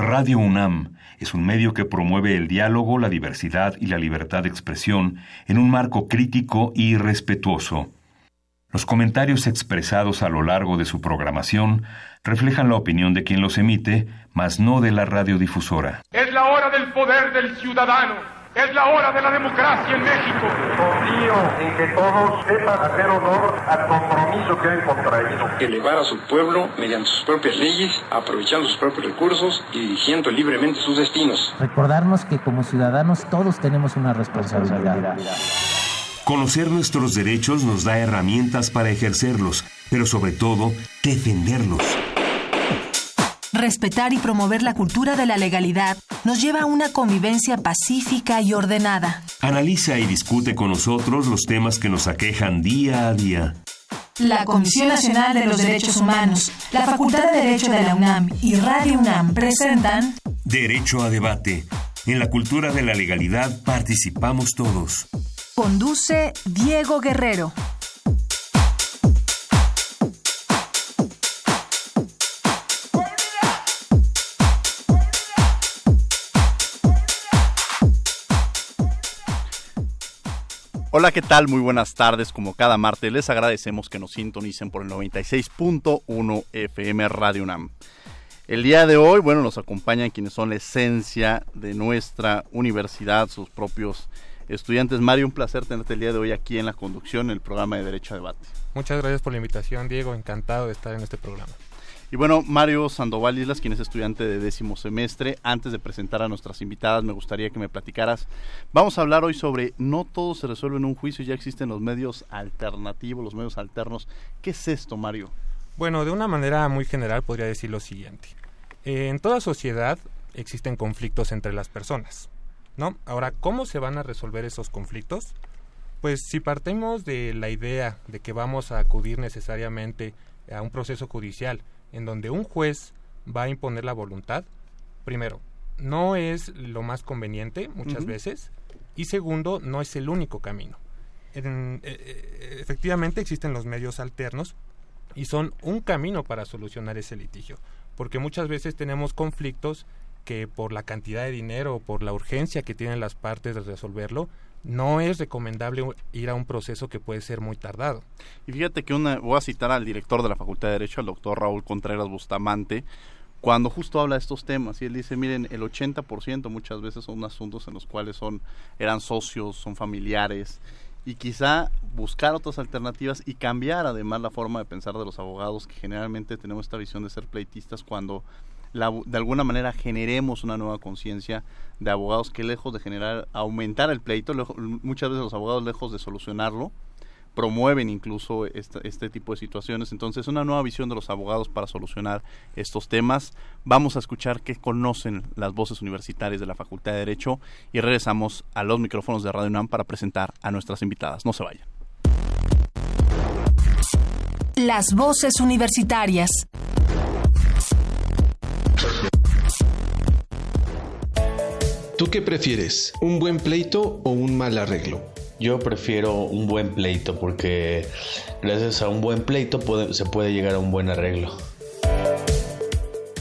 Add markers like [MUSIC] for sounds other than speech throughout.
Radio UNAM es un medio que promueve el diálogo, la diversidad y la libertad de expresión en un marco crítico y respetuoso. Los comentarios expresados a lo largo de su programación reflejan la opinión de quien los emite, mas no de la radiodifusora. Es la hora del poder del ciudadano es la hora de la democracia en México. Confío en que todos sepan hacer honor al compromiso que han contraído. Elevar a su pueblo mediante sus propias leyes, aprovechando sus propios recursos y dirigiendo libremente sus destinos. Recordarnos que como ciudadanos todos tenemos una responsabilidad. Conocer nuestros derechos nos da herramientas para ejercerlos, pero sobre todo, defenderlos. Respetar y promover la cultura de la legalidad nos lleva a una convivencia pacífica y ordenada. Analiza y discute con nosotros los temas que nos aquejan día a día. La Comisión Nacional de los Derechos Humanos, la Facultad de Derecho de la UNAM y Radio UNAM presentan Derecho a debate. En la cultura de la legalidad participamos todos. Conduce Diego Guerrero. Hola, ¿qué tal? Muy buenas tardes. Como cada martes, les agradecemos que nos sintonicen por el 96.1 FM Radio UNAM. El día de hoy, bueno, nos acompañan quienes son la esencia de nuestra universidad, sus propios estudiantes. Mario, un placer tenerte el día de hoy aquí en la conducción del programa de Derecho a Debate. Muchas gracias por la invitación, Diego. Encantado de estar en este programa. Y bueno, Mario Sandoval Islas, quien es estudiante de décimo semestre, antes de presentar a nuestras invitadas, me gustaría que me platicaras. Vamos a hablar hoy sobre no todo se resuelve en un juicio, ya existen los medios alternativos, los medios alternos. ¿Qué es esto, Mario? Bueno, de una manera muy general podría decir lo siguiente. En toda sociedad existen conflictos entre las personas, ¿no? Ahora, ¿cómo se van a resolver esos conflictos? Pues si partimos de la idea de que vamos a acudir necesariamente a un proceso judicial, en donde un juez va a imponer la voluntad, primero, no es lo más conveniente muchas veces y segundo, no es el único camino. Eh, eh, efectivamente existen los medios alternos y son un camino para solucionar ese litigio, porque muchas veces tenemos conflictos que por la cantidad de dinero o por la urgencia que tienen las partes de resolverlo, no es recomendable ir a un proceso que puede ser muy tardado. Y fíjate que una, voy a citar al director de la Facultad de Derecho, al doctor Raúl Contreras Bustamante, cuando justo habla de estos temas y él dice, miren, el 80% muchas veces son asuntos en los cuales son eran socios, son familiares y quizá buscar otras alternativas y cambiar además la forma de pensar de los abogados que generalmente tenemos esta visión de ser pleitistas cuando de alguna manera generemos una nueva conciencia de abogados que lejos de generar, aumentar el pleito, muchas veces los abogados lejos de solucionarlo, promueven incluso este, este, tipo de situaciones. Entonces, una nueva visión de los abogados para solucionar estos temas. Vamos a escuchar qué conocen las voces universitarias de la Facultad de Derecho y regresamos a los micrófonos de Radio UNAM para presentar a nuestras invitadas. No se vayan. Las voces universitarias. ¿Tú qué prefieres? ¿Un buen pleito o un mal arreglo? Yo prefiero un buen pleito porque gracias a un buen pleito se puede llegar a un buen arreglo.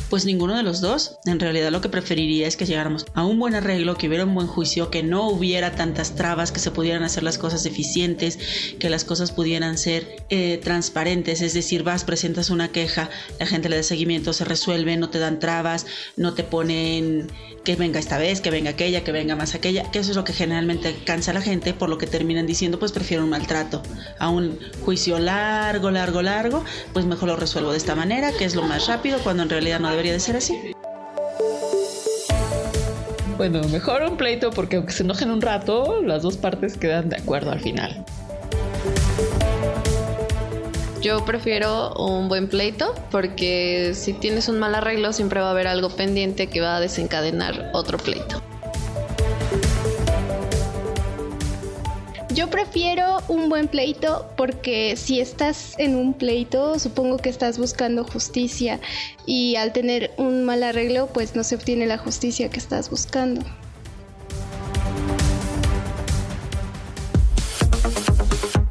Pues ninguno de los dos. En realidad lo que preferiría es que llegáramos a un buen arreglo, que hubiera un buen juicio, que no hubiera tantas trabas, que se pudieran hacer las cosas eficientes, que las cosas pudieran ser eh, transparentes. Es decir, vas, presentas una queja, la gente le da seguimiento, se resuelve, no te dan trabas, no te ponen que venga esta vez, que venga aquella, que venga más aquella, que eso es lo que generalmente cansa a la gente, por lo que terminan diciendo, pues prefiero un maltrato a un juicio largo, largo, largo, pues mejor lo resuelvo de esta manera, que es lo más rápido, cuando en realidad no debería de ser así. Bueno, mejor un pleito porque aunque se enojen un rato, las dos partes quedan de acuerdo al final. Yo prefiero un buen pleito porque si tienes un mal arreglo siempre va a haber algo pendiente que va a desencadenar otro pleito. Yo prefiero un buen pleito porque si estás en un pleito, supongo que estás buscando justicia y al tener un mal arreglo, pues no se obtiene la justicia que estás buscando.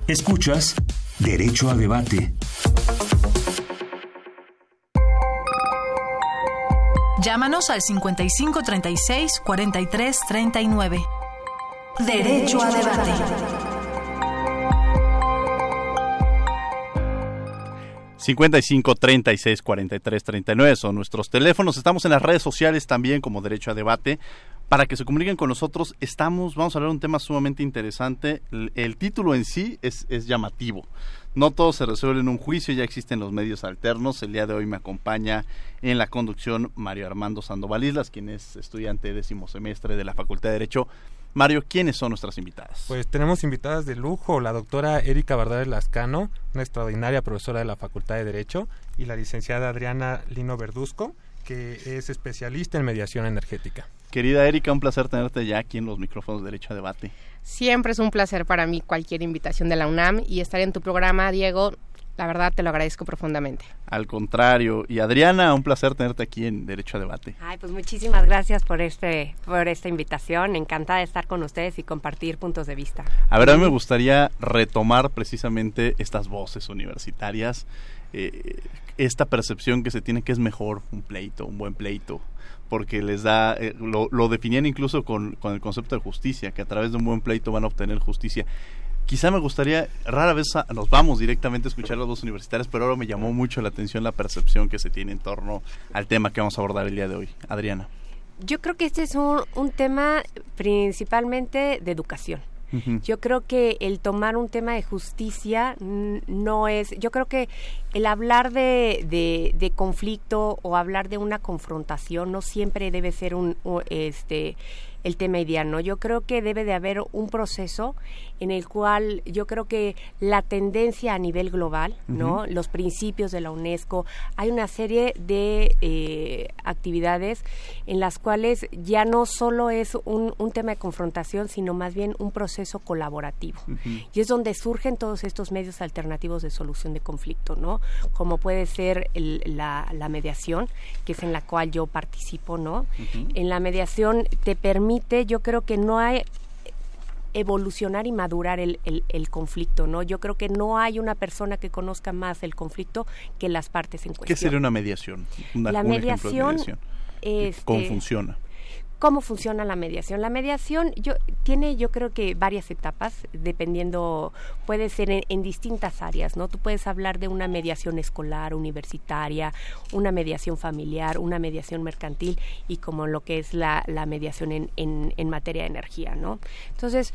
Escuchas Derecho a debate. Llámanos al 5536 4339. Derecho a debate. ...55 36 43 39 son nuestros teléfonos. Estamos en las redes sociales también como Derecho a Debate. Para que se comuniquen con nosotros, estamos, vamos a hablar de un tema sumamente interesante. El, título en sí es llamativo. No todo se resuelve en un juicio, ya existen los medios alternos. El día de hoy me acompaña en la conducción Mario Armando Sandoval Islas, quien es estudiante décimo semestre de la Facultad de Derecho. Mario, ¿quiénes son nuestras invitadas? Pues tenemos invitadas de lujo, la doctora Erika Bardales Lascano, una extraordinaria profesora de la Facultad de Derecho, y la licenciada Adriana Lino Verduzco, que es especialista en mediación energética. Querida Erika, un placer tenerte ya aquí en los micrófonos de Derecho a Debate. Siempre es un placer para mí cualquier invitación de la UNAM y estar en tu programa, Diego. La verdad te lo agradezco profundamente. Al contrario. Y Adriana, un placer tenerte aquí en Derecho a Debate. Ay, pues muchísimas gracias por este por esta invitación. Encantada de estar con ustedes y compartir puntos de vista. A ver, a mí me gustaría retomar precisamente estas voces universitarias, eh, esta percepción que se tiene que es mejor un pleito, un buen pleito, porque les da, eh, lo, lo, definían incluso con, con el concepto de justicia, que a través de un buen pleito van a obtener justicia quizá me gustaría, rara vez a, nos vamos directamente a escuchar las dos universitarias, pero ahora me llamó mucho la atención la percepción que se tiene en torno al tema que vamos a abordar el día de hoy. Adriana. Yo creo que este es un, un tema principalmente de educación. Uh -huh. Yo creo que el tomar un tema de justicia no es, yo creo que el hablar de, de, de, conflicto o hablar de una confrontación no siempre debe ser un, un este el tema ideal, ¿no? Yo creo que debe de haber un proceso en el cual yo creo que la tendencia a nivel global, ¿no? Uh -huh. Los principios de la UNESCO, hay una serie de eh, actividades en las cuales ya no solo es un, un, tema de confrontación, sino más bien un proceso colaborativo. Uh -huh. Y es donde surgen todos estos medios alternativos de solución de conflicto, ¿no? Como puede ser el, la, la, mediación, que es en la cual yo participo, ¿no? Uh -huh. En la mediación te permite yo creo que no hay evolucionar y madurar el, el, el, conflicto, ¿no? Yo creo que no hay una persona que conozca más el conflicto que las partes en cuestión. ¿Qué sería una mediación? Una, la mediación, mediación. Este, ¿Cómo funciona? Cómo funciona la mediación. La mediación yo, tiene yo creo que varias etapas, dependiendo, puede ser en, en, distintas áreas, ¿no? Tú puedes hablar de una mediación escolar, universitaria, una mediación familiar, una mediación mercantil y como lo que es la, la mediación en, en, en materia de energía, ¿no? Entonces,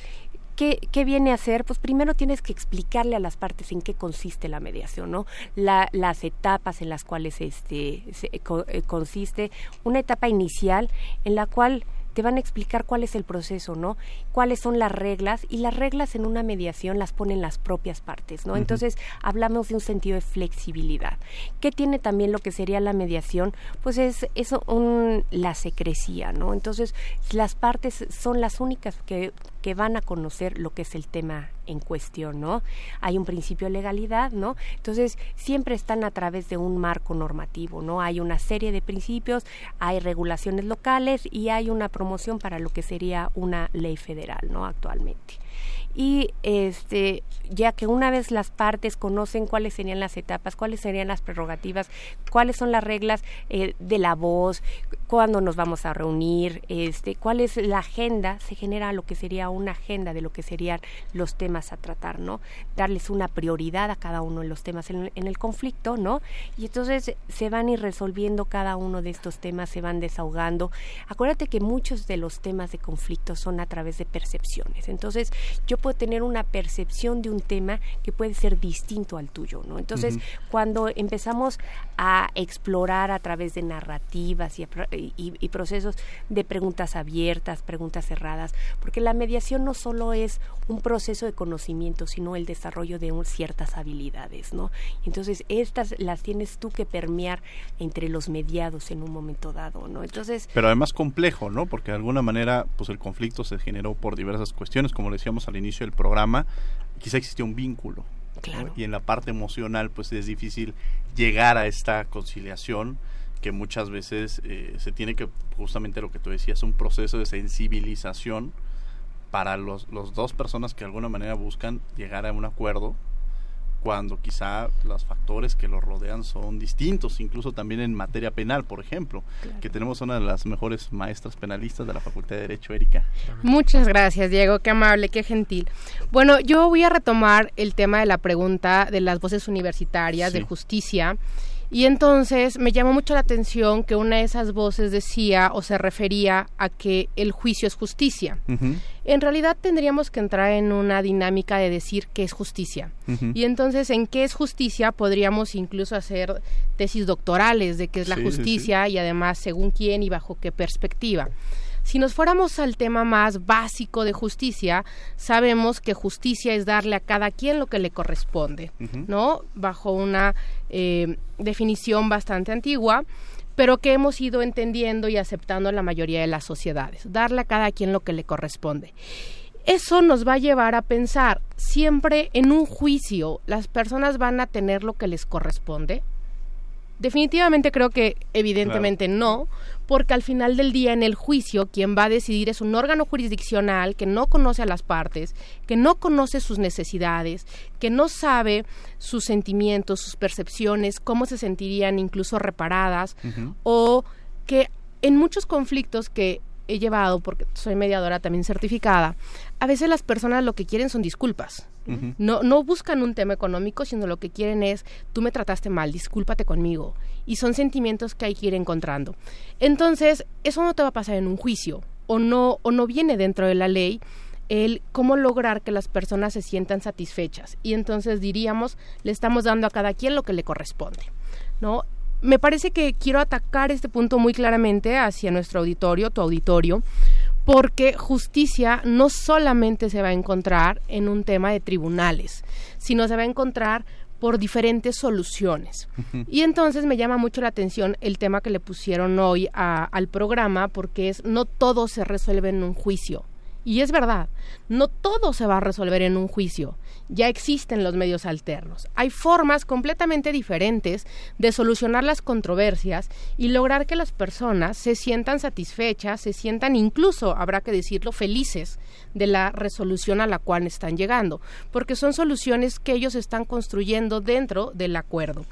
¿Qué, ¿qué, viene a hacer? Pues primero tienes que explicarle a las partes en qué consiste la mediación, ¿no? La, las etapas en las cuales este, se, co, eh, consiste, una etapa inicial en la cual te van a explicar cuál es el proceso, ¿no? Cuáles son las reglas y las reglas en una mediación las ponen las propias partes, ¿no? Uh -huh. Entonces, hablamos de un sentido de flexibilidad. ¿Qué tiene también lo que sería la mediación? Pues es eso un la secrecía, ¿no? Entonces, las partes son las únicas que que van a conocer lo que es el tema en cuestión, ¿no? Hay un principio de legalidad, ¿no? Entonces, siempre están a través de un marco normativo, ¿no? Hay una serie de principios, hay regulaciones locales y hay una promoción para lo que sería una ley federal, ¿no? Actualmente y este ya que una vez las partes conocen cuáles serían las etapas, cuáles serían las prerrogativas, cuáles son las reglas eh, de la voz, cuándo nos vamos a reunir, este, cuál es la agenda, se genera lo que sería una agenda de lo que serían los temas a tratar, ¿no? Darles una prioridad a cada uno de los temas en, en el conflicto, ¿no? Y entonces se van ir resolviendo cada uno de estos temas, se van desahogando. Acuérdate que muchos de los temas de conflicto son a través de percepciones. Entonces, yo puedo tener una percepción de un tema que puede ser distinto al tuyo, ¿no? Entonces, uh -huh. cuando empezamos a explorar a través de narrativas y, y, y, procesos de preguntas abiertas, preguntas cerradas, porque la no solo es un proceso de conocimiento, sino el desarrollo de un, ciertas habilidades, ¿no? Entonces, estas las tienes tú que permear entre los mediados en un momento dado, ¿no? Entonces... Pero además complejo, ¿no? Porque de alguna manera, pues el conflicto se generó por diversas cuestiones, como le decíamos al inicio del programa, quizá existía un vínculo. Claro. ¿no? Y en la parte emocional, pues es difícil llegar a esta conciliación que muchas veces eh, se tiene que, justamente lo que tú decías, un proceso de sensibilización para los, los dos personas que de alguna manera buscan llegar a un acuerdo cuando quizá los factores que lo rodean son distintos, incluso también en materia penal, por ejemplo, que tenemos una de las mejores maestras penalistas de la Facultad de Derecho, Erika. Muchas gracias, Diego, qué amable, qué gentil. Bueno, yo voy a retomar el tema de la pregunta de las voces universitarias de justicia. Y entonces me llamó mucho la atención que una de esas voces decía o se refería a que el juicio es justicia. En realidad tendríamos que entrar en una dinámica de decir qué es justicia. Y entonces en qué es justicia podríamos incluso hacer tesis doctorales de qué es la justicia y además según quién y bajo qué perspectiva. Si nos fuéramos al tema más básico de justicia, sabemos que justicia es darle a cada quien lo que le corresponde, ¿no? Bajo una eh, definición bastante antigua, pero que hemos ido entendiendo y aceptando en la mayoría de las sociedades, darle a cada quien lo que le corresponde. Eso nos va a llevar a pensar, siempre en un juicio, las personas van a tener lo que les corresponde, Definitivamente creo que evidentemente no, porque al final del día en el juicio quien va a decidir es un órgano jurisdiccional que no conoce a las partes, que no conoce sus necesidades, que no sabe sus sentimientos, sus percepciones, cómo se sentirían incluso reparadas o que en muchos conflictos que he llevado, porque soy mediadora también certificada, a veces las personas lo que quieren son disculpas. No, no buscan un tema económico, sino lo que quieren es, tú me trataste mal, discúlpate conmigo. Y son sentimientos que hay que ir encontrando. Entonces, eso no te va a pasar en un juicio, o no, o no viene dentro de la ley el cómo lograr que las personas se sientan satisfechas. Y entonces diríamos, le estamos dando a cada quien lo que le corresponde. ¿no? Me parece que quiero atacar este punto muy claramente hacia nuestro auditorio, tu auditorio, porque justicia no solamente se va a encontrar en un tema de tribunales, sino se va a encontrar por diferentes soluciones. Y entonces me llama mucho la atención el tema que le pusieron hoy al programa, porque es no todo se resuelve en un juicio. Y es verdad, no todo se va a resolver en un juicio ya existen los medios alternos. Hay formas completamente diferentes de solucionar las controversias y lograr que las personas se sientan satisfechas, se sientan incluso, habrá que decirlo, felices de la resolución a la cual están llegando, porque son soluciones que ellos están construyendo dentro del acuerdo.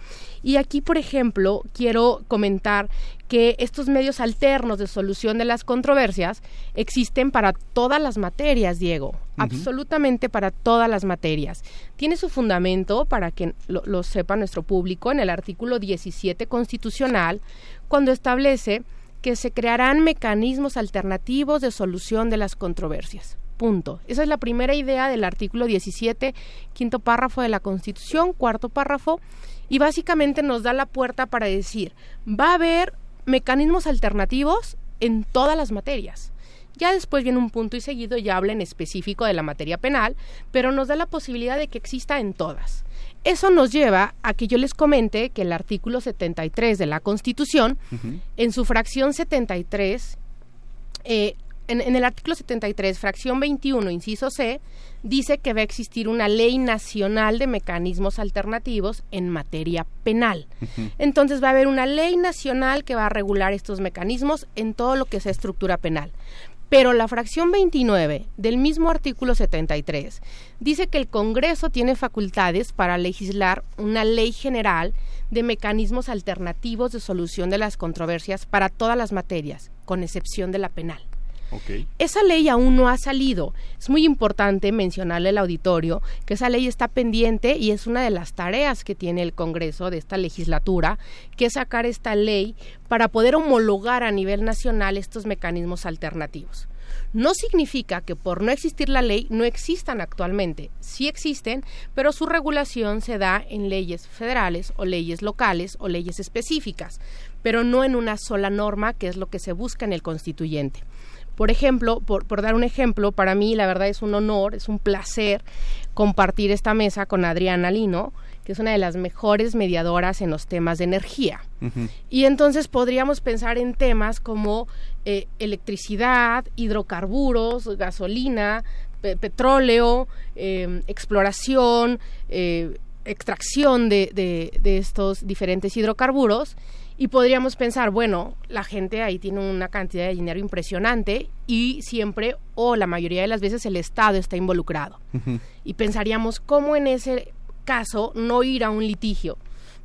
Y aquí, por ejemplo, quiero comentar que estos medios alternos de solución de las controversias existen para todas las materias, Diego, absolutamente para todas las materias. Tiene su fundamento, para que lo, sepa nuestro público, en el artículo 17 constitucional, cuando establece que se crearán mecanismos alternativos de solución de las controversias. Punto. Esa es la primera idea del artículo 17, quinto párrafo de la Constitución, cuarto párrafo, y básicamente nos da la puerta para decir, va a haber mecanismos alternativos en todas las materias. Ya después viene un punto y seguido y habla en específico de la materia penal, pero nos da la posibilidad de que exista en todas. Eso nos lleva a que yo les comente que el artículo 73 de la Constitución, en su fracción 73, eh, en, el artículo 73, fracción 21, inciso C, dice que va a existir una ley nacional de mecanismos alternativos en materia penal. Entonces va a haber una ley nacional que va a regular estos mecanismos en todo lo que sea estructura penal. Pero la fracción 29 del mismo artículo 73 dice que el Congreso tiene facultades para legislar una ley general de mecanismos alternativos de solución de las controversias para todas las materias, con excepción de la penal. Esa ley aún no ha salido. Es muy importante mencionarle al auditorio que esa ley está pendiente y es una de las tareas que tiene el Congreso de esta legislatura, que es sacar esta ley para poder homologar a nivel nacional estos mecanismos alternativos. No significa que por no existir la ley no existan actualmente. Sí existen, pero su regulación se da en leyes federales o leyes locales o leyes específicas, pero no en una sola norma, que es lo que se busca en el constituyente. Por ejemplo, por, dar un ejemplo, para mí la verdad es un honor, es un placer compartir esta mesa con Adriana Lino, que es una de las mejores mediadoras en los temas de energía. Y entonces podríamos pensar en temas como eh, electricidad, hidrocarburos, gasolina, petróleo, em, exploración, eh, extracción de, de, estos diferentes hidrocarburos y podríamos pensar, bueno, la gente ahí tiene una cantidad de dinero impresionante y siempre o la mayoría de las veces el Estado está involucrado. Y pensaríamos cómo en ese caso no ir a un litigio?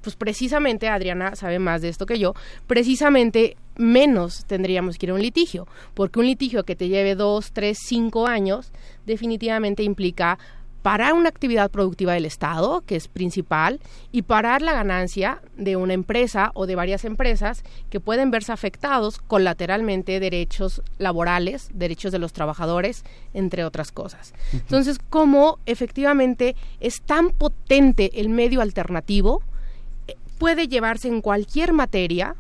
Pues precisamente, Adriana sabe más de esto que yo, precisamente menos tendríamos que ir a un litigio, porque un litigio que te lleve dos, tres, cinco años definitivamente implica parar una actividad productiva del Estado, que es principal, y parar la ganancia de una empresa o de varias empresas que pueden verse afectados colateralmente derechos laborales, derechos de los trabajadores, entre otras cosas. Entonces, ¿cómo efectivamente es tan potente el medio alternativo, puede llevarse en cualquier materia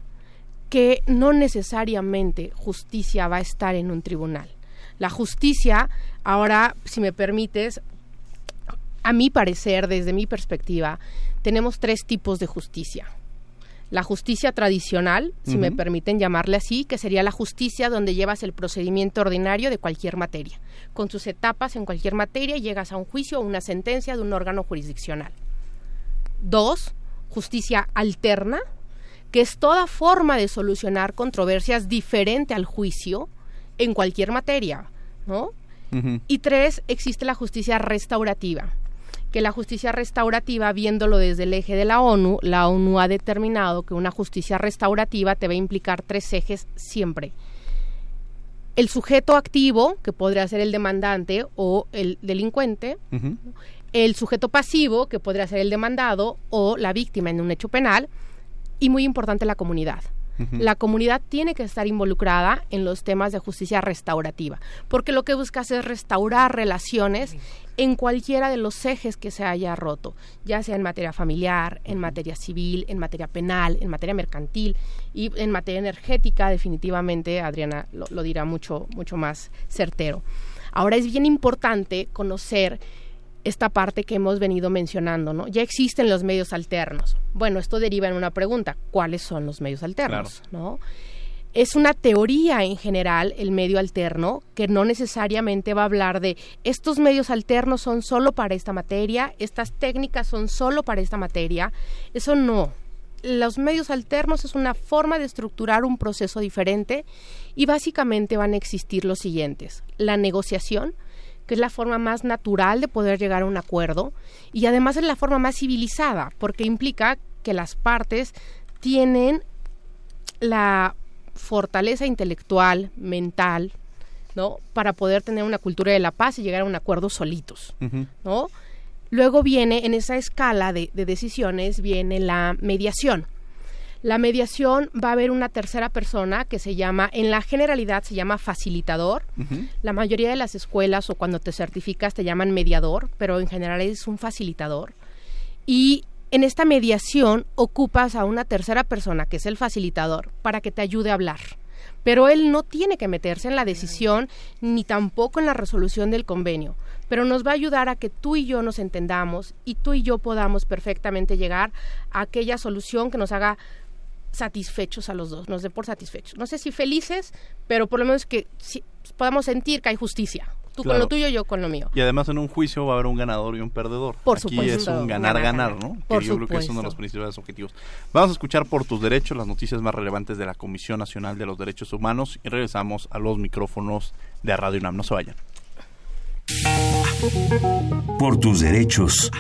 que no necesariamente justicia va a estar en un tribunal. La justicia, ahora, si me permites, a mi parecer, desde mi perspectiva, tenemos tres tipos de justicia. La justicia tradicional, si me permiten llamarle así, que sería la justicia donde llevas el procedimiento ordinario de cualquier materia. Con sus etapas en cualquier materia llegas a un juicio o una sentencia de un órgano jurisdiccional. Dos, justicia alterna, que es toda forma de solucionar controversias diferente al juicio en cualquier materia, ¿no? Y tres, existe la justicia restaurativa, que la justicia restaurativa, viéndolo desde el eje de la ONU, la ONU ha determinado que una justicia restaurativa te va a implicar tres ejes siempre. El sujeto activo, que podría ser el demandante o el delincuente, el sujeto pasivo, que podría ser el demandado o la víctima en un hecho penal, y muy importante la comunidad. La comunidad tiene que estar involucrada en los temas de justicia restaurativa, porque lo que buscas es restaurar relaciones en cualquiera de los ejes que se haya roto, ya sea en materia familiar, en materia civil, en materia penal, en materia mercantil y en materia energética, definitivamente, Adriana lo, lo dirá mucho, mucho más certero. Ahora es bien importante conocer esta parte que hemos venido mencionando, ¿no? Ya existen los medios alternos. Bueno, esto deriva en una pregunta, ¿cuáles son los medios alternos, no? Es una teoría en general el medio alterno que no necesariamente va a hablar de estos medios alternos son solo para esta materia, estas técnicas son solo para esta materia. Eso no. Los medios alternos es una forma de estructurar un proceso diferente y básicamente van a existir los siguientes. La negociación, que es la forma más natural de poder llegar a un acuerdo y además es la forma más civilizada, porque implica que las partes tienen la fortaleza intelectual, mental, ¿no? Para poder tener una cultura de la paz y llegar a un acuerdo solitos, ¿no? Luego viene, en esa escala de, de decisiones, viene la mediación. La mediación va a haber una tercera persona que se llama, en la generalidad se llama facilitador. La mayoría de las escuelas o cuando te certificas te llaman mediador, pero en general es un facilitador. Y en esta mediación ocupas a una tercera persona, que es el facilitador, para que te ayude a hablar. Pero él no tiene que meterse en la decisión ni tampoco en la resolución del convenio, pero nos va a ayudar a que tú y yo nos entendamos y tú y yo podamos perfectamente llegar a aquella solución que nos haga satisfechos a los dos, nos dé por satisfechos. No sé si felices, pero por lo menos que podamos sentir que hay justicia. Tú con lo tuyo, yo con lo mío. Y además en un juicio va a haber un ganador y un perdedor. Por Aquí supuesto. es un ganar-ganar, ¿no? Por que yo creo que es uno de los principales objetivos. Vamos a escuchar por tus derechos las noticias más relevantes de la Comisión Nacional de los Derechos Humanos y regresamos a los micrófonos de Radio UNAM. No se vayan. Por tus derechos.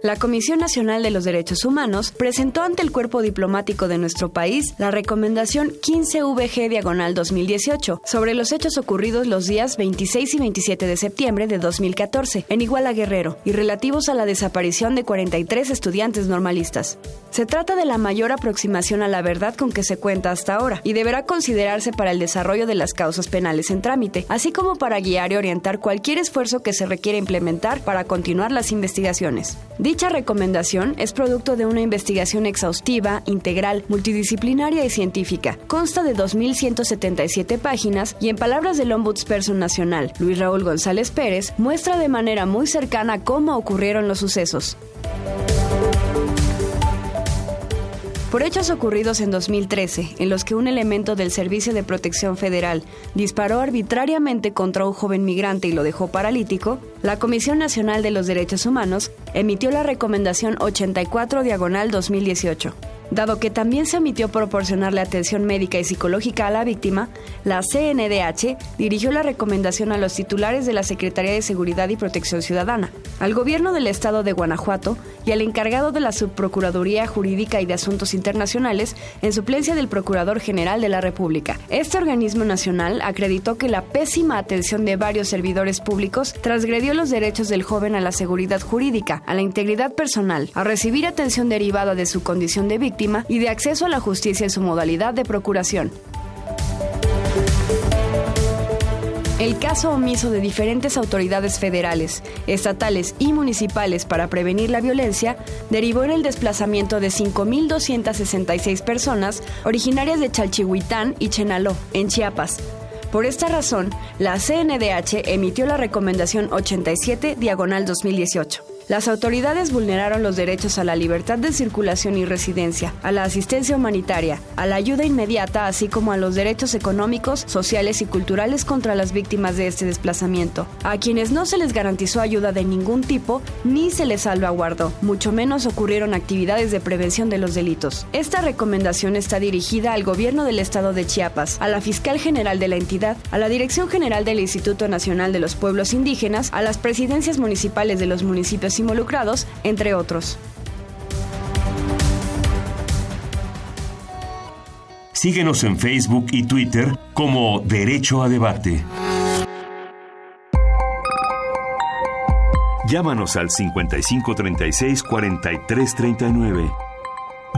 La Comisión Nacional de los Derechos Humanos presentó ante el cuerpo diplomático de nuestro país la recomendación 15VG Diagonal 2018 sobre los hechos ocurridos los días 26 y 27 de septiembre de 2014 en Iguala Guerrero y relativos a la desaparición de 43 estudiantes normalistas. Se trata de la mayor aproximación a la verdad con que se cuenta hasta ahora y deberá considerarse para el desarrollo de las causas penales en trámite, así como para guiar y orientar cualquier esfuerzo que se requiera implementar para continuar las investigaciones. Dicha recomendación es producto de una investigación exhaustiva, integral, multidisciplinaria y científica. Consta de 2.177 páginas y en palabras del Ombudsperson Nacional, Luis Raúl González Pérez, muestra de manera muy cercana cómo ocurrieron los sucesos. Por hechos ocurridos en 2013, en los que un elemento del Servicio de Protección Federal disparó arbitrariamente contra un joven migrante y lo dejó paralítico, la Comisión Nacional de los Derechos Humanos emitió la recomendación 84 diagonal 2018. Dado que también se omitió proporcionarle atención médica y psicológica a la víctima, la CNDH dirigió la recomendación a los titulares de la Secretaría de Seguridad y Protección Ciudadana, al gobierno del estado de Guanajuato y al encargado de la Subprocuraduría Jurídica y de Asuntos Internacionales en suplencia del Procurador General de la República. Este organismo nacional acreditó que la pésima atención de varios servidores públicos transgredió los derechos del joven a la seguridad jurídica, a la integridad personal, a recibir atención derivada de su condición de víctima, y de acceso a la justicia en su modalidad de procuración. El caso omiso de diferentes autoridades federales, estatales y municipales para prevenir la violencia derivó en el desplazamiento de 5.266 personas originarias de Chalchihuitán y Chenaló, en Chiapas. Por esta razón, la CNDH emitió la recomendación 87 diagonal 2018 las autoridades vulneraron los derechos a la libertad de circulación y residencia, a la asistencia humanitaria, a la ayuda inmediata, así como a los derechos económicos, sociales y culturales contra las víctimas de este desplazamiento, a quienes no se les garantizó ayuda de ningún tipo ni se les salvaguardó, mucho menos ocurrieron actividades de prevención de los delitos. Esta recomendación está dirigida al gobierno del estado de Chiapas, a la fiscal general de la entidad, a la Dirección General del Instituto Nacional de los Pueblos Indígenas, a las presidencias municipales de los municipios involucrados, entre otros. Síguenos en Facebook y Twitter como Derecho a Debate. Llámanos al 5536 4339.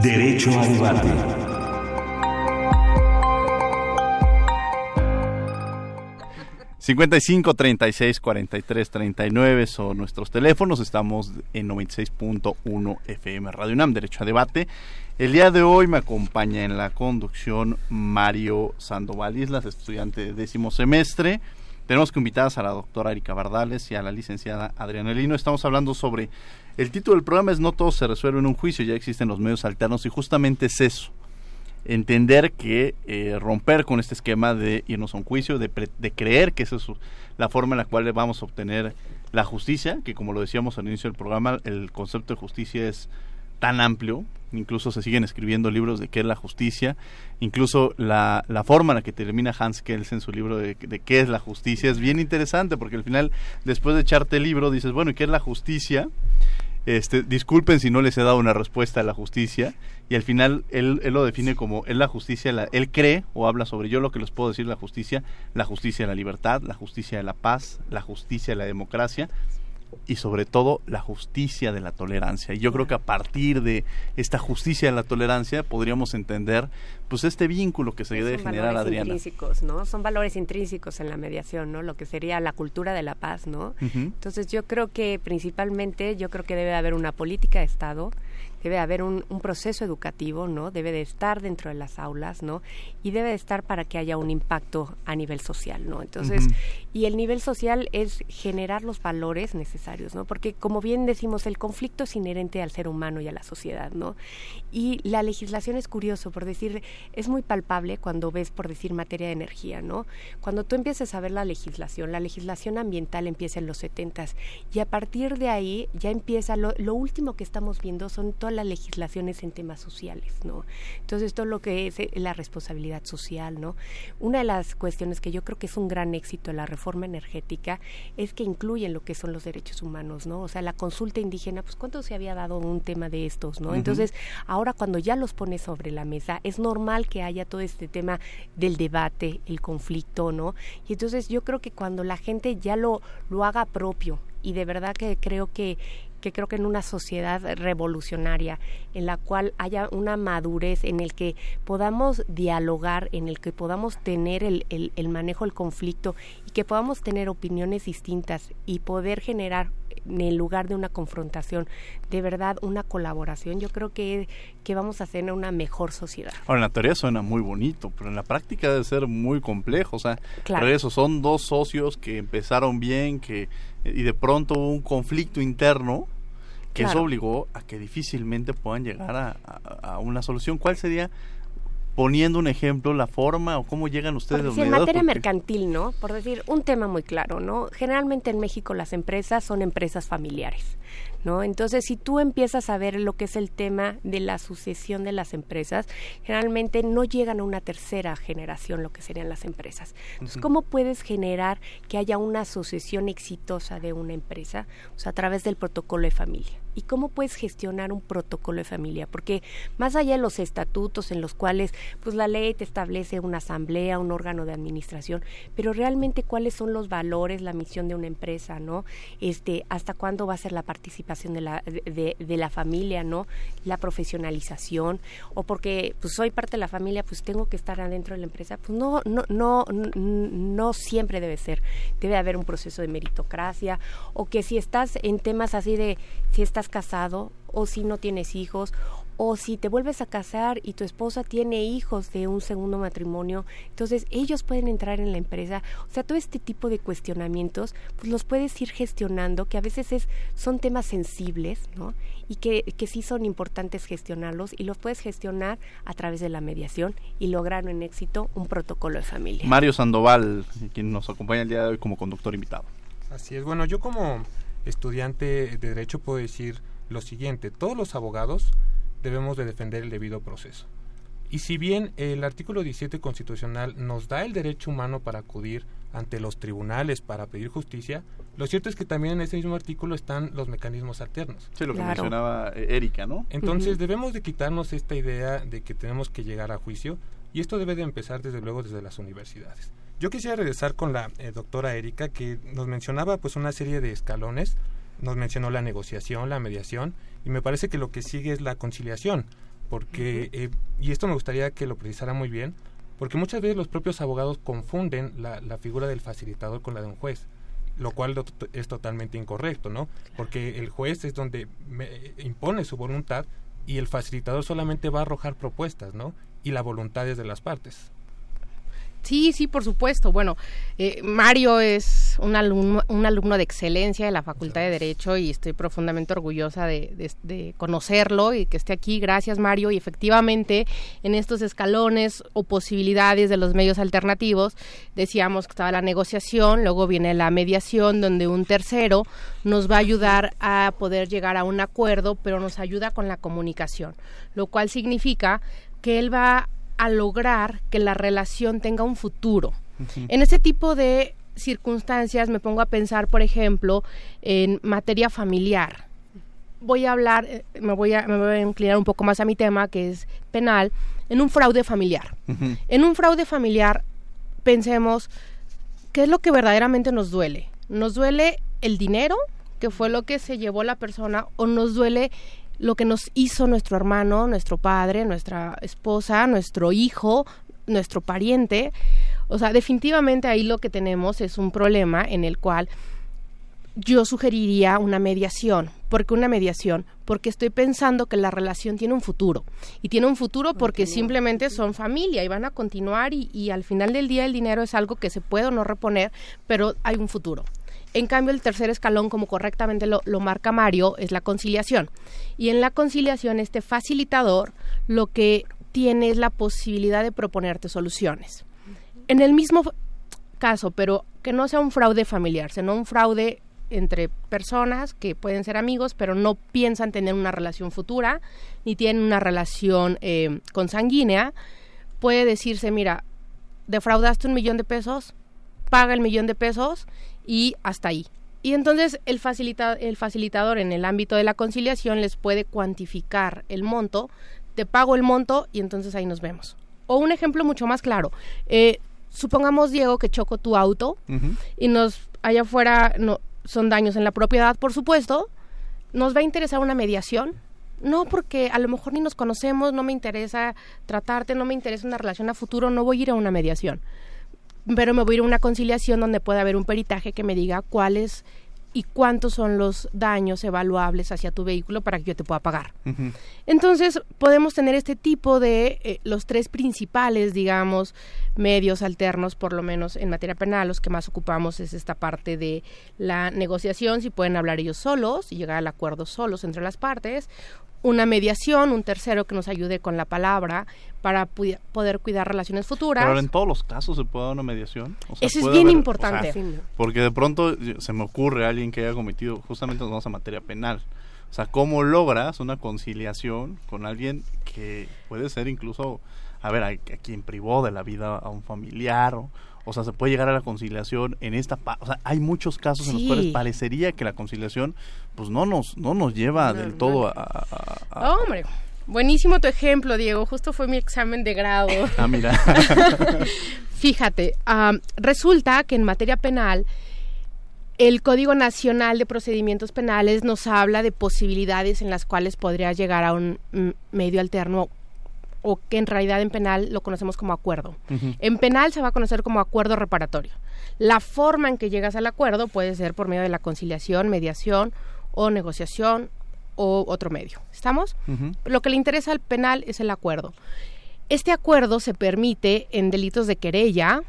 Derecho a Debate. 55 36 43 39 son nuestros teléfonos. Estamos en 96.1 FM Radio UNAM, Derecho a Debate. El día de hoy me acompaña en la conducción Mario Sandoval Islas, estudiante de décimo semestre. Tenemos que invitadas a la doctora Erika Bardales y a la licenciada Adriana Lino. Estamos hablando sobre el título del programa es No todo se resuelve en un juicio, ya existen los medios alternos y justamente es eso entender que eh, romper con este esquema de irnos a un juicio, de, de creer que esa es la forma en la cual vamos a obtener la justicia, que como lo decíamos al inicio del programa, el concepto de justicia es tan amplio, incluso se siguen escribiendo libros de qué es la justicia, incluso la, la forma en la que termina Hans Kelsen en su libro de, de, qué es la justicia es bien interesante, porque al final, después de echarte el libro, dices, bueno, ¿y qué es la justicia? Este, disculpen si no les he dado una respuesta a la justicia y al final él, él lo define como es la justicia, la, él cree o habla sobre yo lo que les puedo decir la justicia, la justicia de la libertad, la justicia de la paz, la justicia de la democracia y sobre todo la justicia de la tolerancia. Y yo creo que a partir de esta justicia de la tolerancia podríamos entender pues este vínculo que se debe generar Adriana. Intrínsecos, ¿no? Son valores intrínsecos en la mediación, ¿no? Lo que sería la cultura de la paz, ¿no? Entonces yo creo que principalmente yo creo que debe haber una política de Estado debe haber un, proceso educativo, ¿no? Debe de estar dentro de las aulas, ¿no? Y debe de estar para que haya un impacto a nivel social, ¿no? Entonces, y el nivel social es generar los valores necesarios, ¿no? Porque como bien decimos, el conflicto es inherente al ser humano y a la sociedad, ¿no? Y la legislación es curioso, por decir, es muy palpable cuando ves, por decir, materia de energía, ¿no? Cuando tú empiezas a ver la legislación, la legislación ambiental empieza en los setentas y a partir de ahí ya empieza, lo, lo último que estamos viendo son todas las legislaciones en temas sociales, ¿no? Entonces, todo lo que es eh, la responsabilidad social, ¿no? Una de las cuestiones que yo creo que es un gran éxito de la reforma energética es que incluyen lo que son los derechos humanos, ¿no? O sea, la consulta indígena, pues ¿cuánto se había dado un tema de estos, ¿no? Entonces, ahora cuando ya los pone sobre la mesa, es normal que haya todo este tema del debate, el conflicto, ¿no? Y entonces yo creo que cuando la gente ya lo, lo haga propio, y de verdad que creo que que creo que en una sociedad revolucionaria en la cual haya una madurez en el que podamos dialogar, en el que podamos tener el, el, manejo del conflicto y que podamos tener opiniones distintas y poder generar en el lugar de una confrontación, de verdad una colaboración, yo creo que, que vamos a tener una mejor sociedad. Ahora, en la teoría suena muy bonito, pero en la práctica debe ser muy complejo. O sea, claro. eso son dos socios que empezaron bien, que y de pronto hubo un conflicto interno que eso obligó a que difícilmente puedan llegar a, una solución. ¿Cuál sería poniendo un ejemplo, la forma o cómo llegan ustedes a los en materia mercantil, ¿no? Por decir un tema muy claro, ¿no? Generalmente en México las empresas son empresas familiares. ¿No? Entonces, si tú empiezas a ver lo que es el tema de la sucesión de las empresas, generalmente no llegan a una tercera generación lo que serían las empresas. Entonces, ¿cómo puedes generar que haya una sucesión exitosa de una empresa? O sea, a través del protocolo de familia y cómo puedes gestionar un protocolo de familia, porque más allá de los estatutos en los cuales pues la ley te establece una asamblea, un órgano de administración, pero realmente cuáles son los valores, la misión de una empresa, ¿no? Este, hasta cuándo va a ser la participación de la de, la familia, ¿no? La profesionalización o porque pues soy parte de la familia, pues tengo que estar adentro de la empresa, pues no no no no siempre debe ser. Debe haber un proceso de meritocracia o que si estás en temas así de si estás casado o si no tienes hijos o si te vuelves a casar y tu esposa tiene hijos de un segundo matrimonio, entonces ellos pueden entrar en la empresa. O sea, todo este tipo de cuestionamientos, pues los puedes ir gestionando, que a veces es, son temas sensibles, ¿no? Y que, que sí son importantes gestionarlos y los puedes gestionar a través de la mediación y lograr en éxito un protocolo de familia. Mario Sandoval, quien nos acompaña el día de hoy como conductor invitado. Así es, bueno, yo como estudiante de Derecho puedo decir lo siguiente, todos los abogados debemos de defender el debido proceso. Y si bien el artículo 17 constitucional nos da el derecho humano para acudir ante los tribunales para pedir justicia, lo cierto es que también en ese mismo artículo están los mecanismos alternos. Sí, lo que mencionaba eh, Erika, ¿no? Entonces debemos de quitarnos esta idea de que tenemos que llegar a juicio y esto debe de empezar desde luego desde las universidades. Yo quisiera regresar con la eh, doctora Erika que nos mencionaba pues una serie de escalones, nos mencionó la negociación, la mediación y me parece que lo que sigue es la conciliación, porque, eh, y esto me gustaría que lo precisara muy bien, porque muchas veces los propios abogados confunden la, la figura del facilitador con la de un juez, lo cual es totalmente incorrecto, ¿no? Porque el juez es donde impone su voluntad y el facilitador solamente va a arrojar propuestas, ¿no? Y la voluntad es de las partes. Sí, sí, por supuesto. Bueno, eh, Mario es un alumno, un alumno de excelencia de la Facultad de Derecho y estoy profundamente orgullosa de, conocerlo y que esté aquí. Gracias, Mario. Y efectivamente, en estos escalones o posibilidades de los medios alternativos, decíamos que estaba la negociación, luego viene la mediación, donde un tercero nos va a ayudar a poder llegar a un acuerdo, pero nos ayuda con la comunicación, lo cual significa que él va a lograr que la relación tenga un futuro. En ese tipo de circunstancias me pongo a pensar, por ejemplo, en materia familiar. Voy a hablar, eh, me voy a, me voy a inclinar un poco más a mi tema, que es penal, en un fraude familiar. En un fraude familiar, pensemos, ¿qué es lo que verdaderamente nos duele? ¿Nos duele el dinero, que fue lo que se llevó la persona, o nos duele lo que nos hizo nuestro hermano, nuestro padre, nuestra esposa, nuestro hijo, nuestro pariente. O sea, definitivamente ahí lo que tenemos es un problema en el cual yo sugeriría una mediación. ¿Por qué una mediación? Porque estoy pensando que la relación tiene un futuro. Y tiene un futuro porque simplemente son familia y van a continuar y, y al final del día el dinero es algo que se puede o no reponer, pero hay un futuro. En cambio, el tercer escalón, como correctamente lo, marca Mario, es la conciliación. Y en la conciliación, este facilitador lo que tiene es la posibilidad de proponerte soluciones. En el mismo caso, pero que no sea un fraude familiar, sino un fraude entre personas que pueden ser amigos, pero no piensan tener una relación futura, ni tienen una relación eh, consanguínea, puede decirse, mira, defraudaste un millón de pesos, paga el millón de pesos y hasta ahí. Y entonces el, facilita, el facilitador en el ámbito de la conciliación les puede cuantificar el monto, te pago el monto y entonces ahí nos vemos. O un ejemplo mucho más claro, eh, supongamos Diego que choco tu auto y nos allá afuera no, son daños en la propiedad, por supuesto, nos va a interesar una mediación. No, porque a lo mejor ni nos conocemos, no me interesa tratarte, no me interesa una relación a futuro, no voy a ir a una mediación pero me voy a ir a una conciliación donde pueda haber un peritaje que me diga cuáles y cuántos son los daños evaluables hacia tu vehículo para que yo te pueda pagar. Entonces, podemos tener este tipo de eh, los tres principales, digamos, medios alternos, por lo menos en materia penal, los que más ocupamos es esta parte de la negociación, si pueden hablar ellos solos y llegar al acuerdo solos entre las partes, una mediación, un tercero que nos ayude con la palabra para poder cuidar relaciones futuras. Pero en todos los casos se puede dar una mediación. Eso es bien importante. porque de pronto se me ocurre alguien que haya cometido, justamente nos vamos a materia penal. O sea, ¿cómo logras una conciliación con alguien que puede ser incluso, a ver, a, quien privó de la vida a un familiar o, o sea, se puede llegar a la conciliación en esta... O sea, hay muchos casos en los cuales parecería que la conciliación pues no nos, no nos lleva del todo a... Hombre, buenísimo tu ejemplo, Diego. Justo fue mi examen de grado. [LAUGHS] Ah, mira. [LAUGHS] Fíjate, resulta que en materia penal el Código Nacional de Procedimientos Penales nos habla de posibilidades en las cuales podría llegar a un medio alterno o que en realidad en penal lo conocemos como acuerdo. En penal se va a conocer como acuerdo reparatorio. La forma en que llegas al acuerdo puede ser por medio de la conciliación, mediación o negociación o otro medio. ¿Estamos? Lo que le interesa al penal es el acuerdo. Este acuerdo se permite en delitos de querella,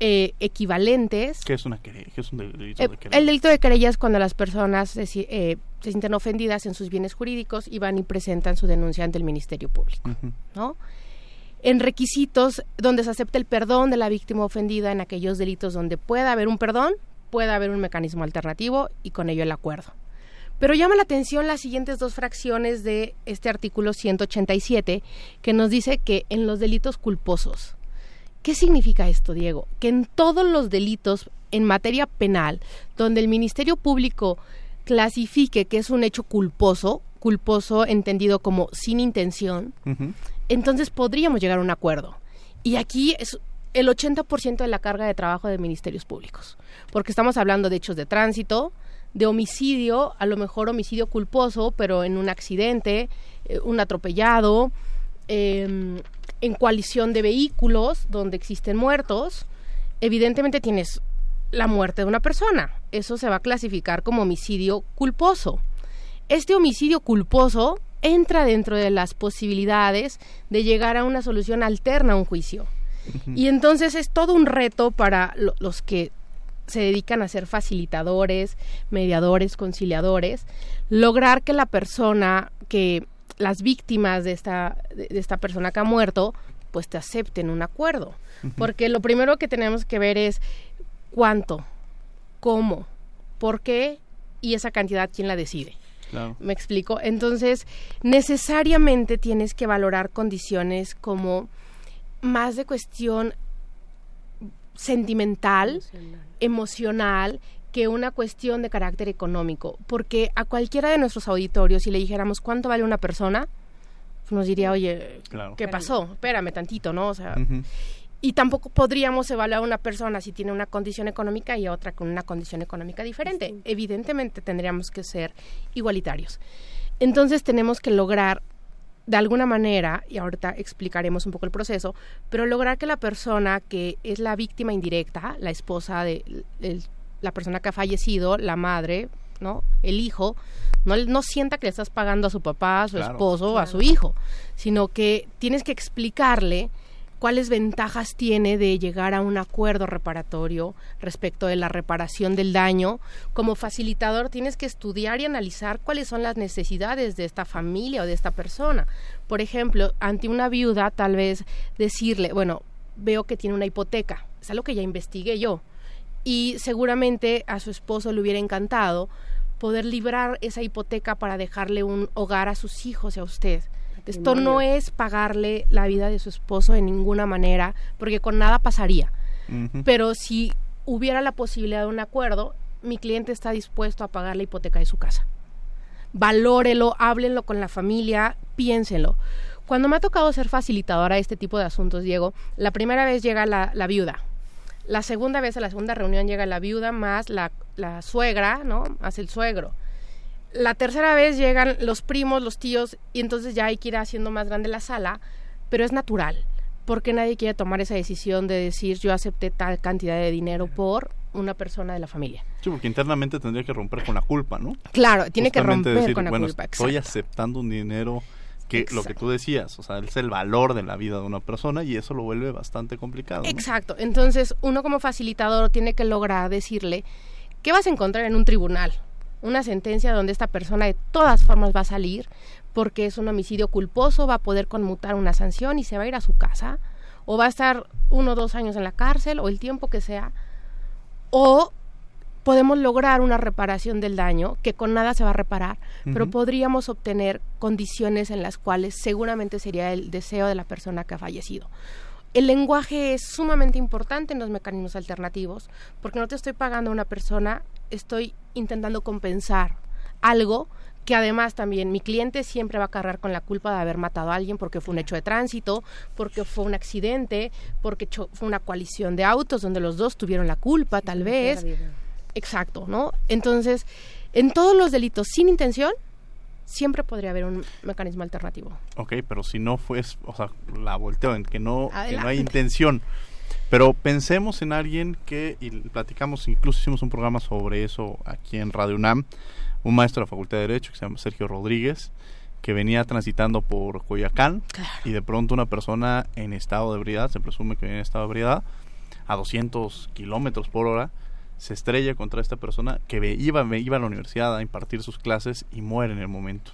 eh, equivalentes. ¿Qué es, una querella? ¿Qué es un delito eh, de querella? El delito de querella es cuando las personas eh, se sienten ofendidas en sus bienes jurídicos y van y presentan su denuncia ante el Ministerio Público, ¿no? En requisitos donde se acepta el perdón de la víctima ofendida en aquellos delitos donde pueda haber un perdón, pueda haber un mecanismo alternativo y con ello el acuerdo. Pero llama la atención las siguientes dos fracciones de este artículo 187 que nos dice que en los delitos culposos, ¿Qué significa esto, Diego? Que en todos los delitos en materia penal, donde el Ministerio Público clasifique que es un hecho culposo, culposo entendido como sin intención, entonces podríamos llegar a un acuerdo. Y aquí es el 80% de la carga de trabajo de ministerios públicos, porque estamos hablando de hechos de tránsito, de homicidio, a lo mejor homicidio culposo, pero en un accidente, eh, un atropellado, eh, en coalición de vehículos donde existen muertos, evidentemente tienes la muerte de una persona. Eso se va a clasificar como homicidio culposo. Este homicidio culposo entra dentro de las posibilidades de llegar a una solución alterna a un juicio. Y entonces es todo un reto para los que se dedican a ser facilitadores, mediadores, conciliadores, lograr que la persona que las víctimas de esta, de esta persona que ha muerto, pues te acepten un acuerdo. Porque lo primero que tenemos que ver es cuánto, cómo, por qué y esa cantidad quién la decide. ¿Me explico? Entonces, necesariamente tienes que valorar condiciones como más de cuestión sentimental, emocional que una cuestión de carácter económico, porque a cualquiera de nuestros auditorios, si le dijéramos cuánto vale una persona, nos diría, oye, ¿qué pasó? Espérame tantito, ¿no? O sea, y tampoco podríamos evaluar a una persona si tiene una condición económica y otra con una condición económica diferente. Evidentemente tendríamos que ser igualitarios. Entonces tenemos que lograr de alguna manera, y ahorita explicaremos un poco el proceso, pero lograr que la persona que es la víctima indirecta, la esposa de la persona que ha fallecido, la madre, ¿no? El hijo, no, no sienta que le estás pagando a su papá, a su esposo, o a su hijo, sino que tienes que explicarle cuáles ventajas tiene de llegar a un acuerdo reparatorio respecto de la reparación del daño. Como facilitador tienes que estudiar y analizar cuáles son las necesidades de esta familia o de esta persona. Por ejemplo, ante una viuda, tal vez decirle, bueno, veo que tiene una hipoteca, es algo que ya investigué yo y seguramente a su esposo le hubiera encantado poder librar esa hipoteca para dejarle un hogar a sus hijos y a usted. Esto no es pagarle la vida de su esposo de ninguna manera, porque con nada pasaría. Pero si hubiera la posibilidad de un acuerdo, mi cliente está dispuesto a pagar la hipoteca de su casa. Valórelo, háblenlo con la familia, piénselo. Cuando me ha tocado ser facilitadora de este tipo de asuntos, Diego, la primera vez llega la, la viuda, la segunda vez, a la segunda reunión llega la viuda más la, la suegra, ¿no? Más el suegro. La tercera vez llegan los primos, los tíos, y entonces ya hay que ir haciendo más grande la sala, pero es natural, porque nadie quiere tomar esa decisión de decir yo acepté tal cantidad de dinero por una persona de la familia. Sí, porque internamente tendría que romper con la culpa, ¿no? Claro, tiene que romper con la culpa. Estoy aceptando un dinero que lo que tú decías, o sea, es el valor de la vida de una persona y eso lo vuelve bastante complicado. Exacto, entonces uno como facilitador tiene que lograr decirle, ¿qué vas a encontrar en un tribunal? Una sentencia donde esta persona de todas formas va a salir porque es un homicidio culposo, va a poder conmutar una sanción y se va a ir a su casa, o va a estar uno o dos años en la cárcel, o el tiempo que sea, o podemos lograr una reparación del daño, que con nada se va a reparar, pero podríamos obtener condiciones en las cuales seguramente sería el deseo de la persona que ha fallecido. El lenguaje es sumamente importante en los mecanismos alternativos, porque no te estoy pagando a una persona, estoy intentando compensar algo que además también mi cliente siempre va a cargar con la culpa de haber matado a alguien porque fue un hecho de tránsito, porque fue un accidente, porque fue una coalición de autos donde los dos tuvieron la culpa, tal vez. Exacto, ¿no? Entonces, en todos los delitos sin intención, siempre podría haber un mecanismo alternativo. Ok, pero si no fue, o sea, la volteo en que no, que no hay intención. Pero pensemos en alguien que, y platicamos, incluso hicimos un programa sobre eso aquí en Radio UNAM, un maestro de la Facultad de Derecho que se llama Sergio Rodríguez, que venía transitando por Coyacán y de pronto una persona en estado de ebriedad, se presume que venía en estado de ebriedad, a 200 kilómetros por hora, se estrella contra esta persona que iba, iba a la universidad a impartir sus clases y muere en el momento.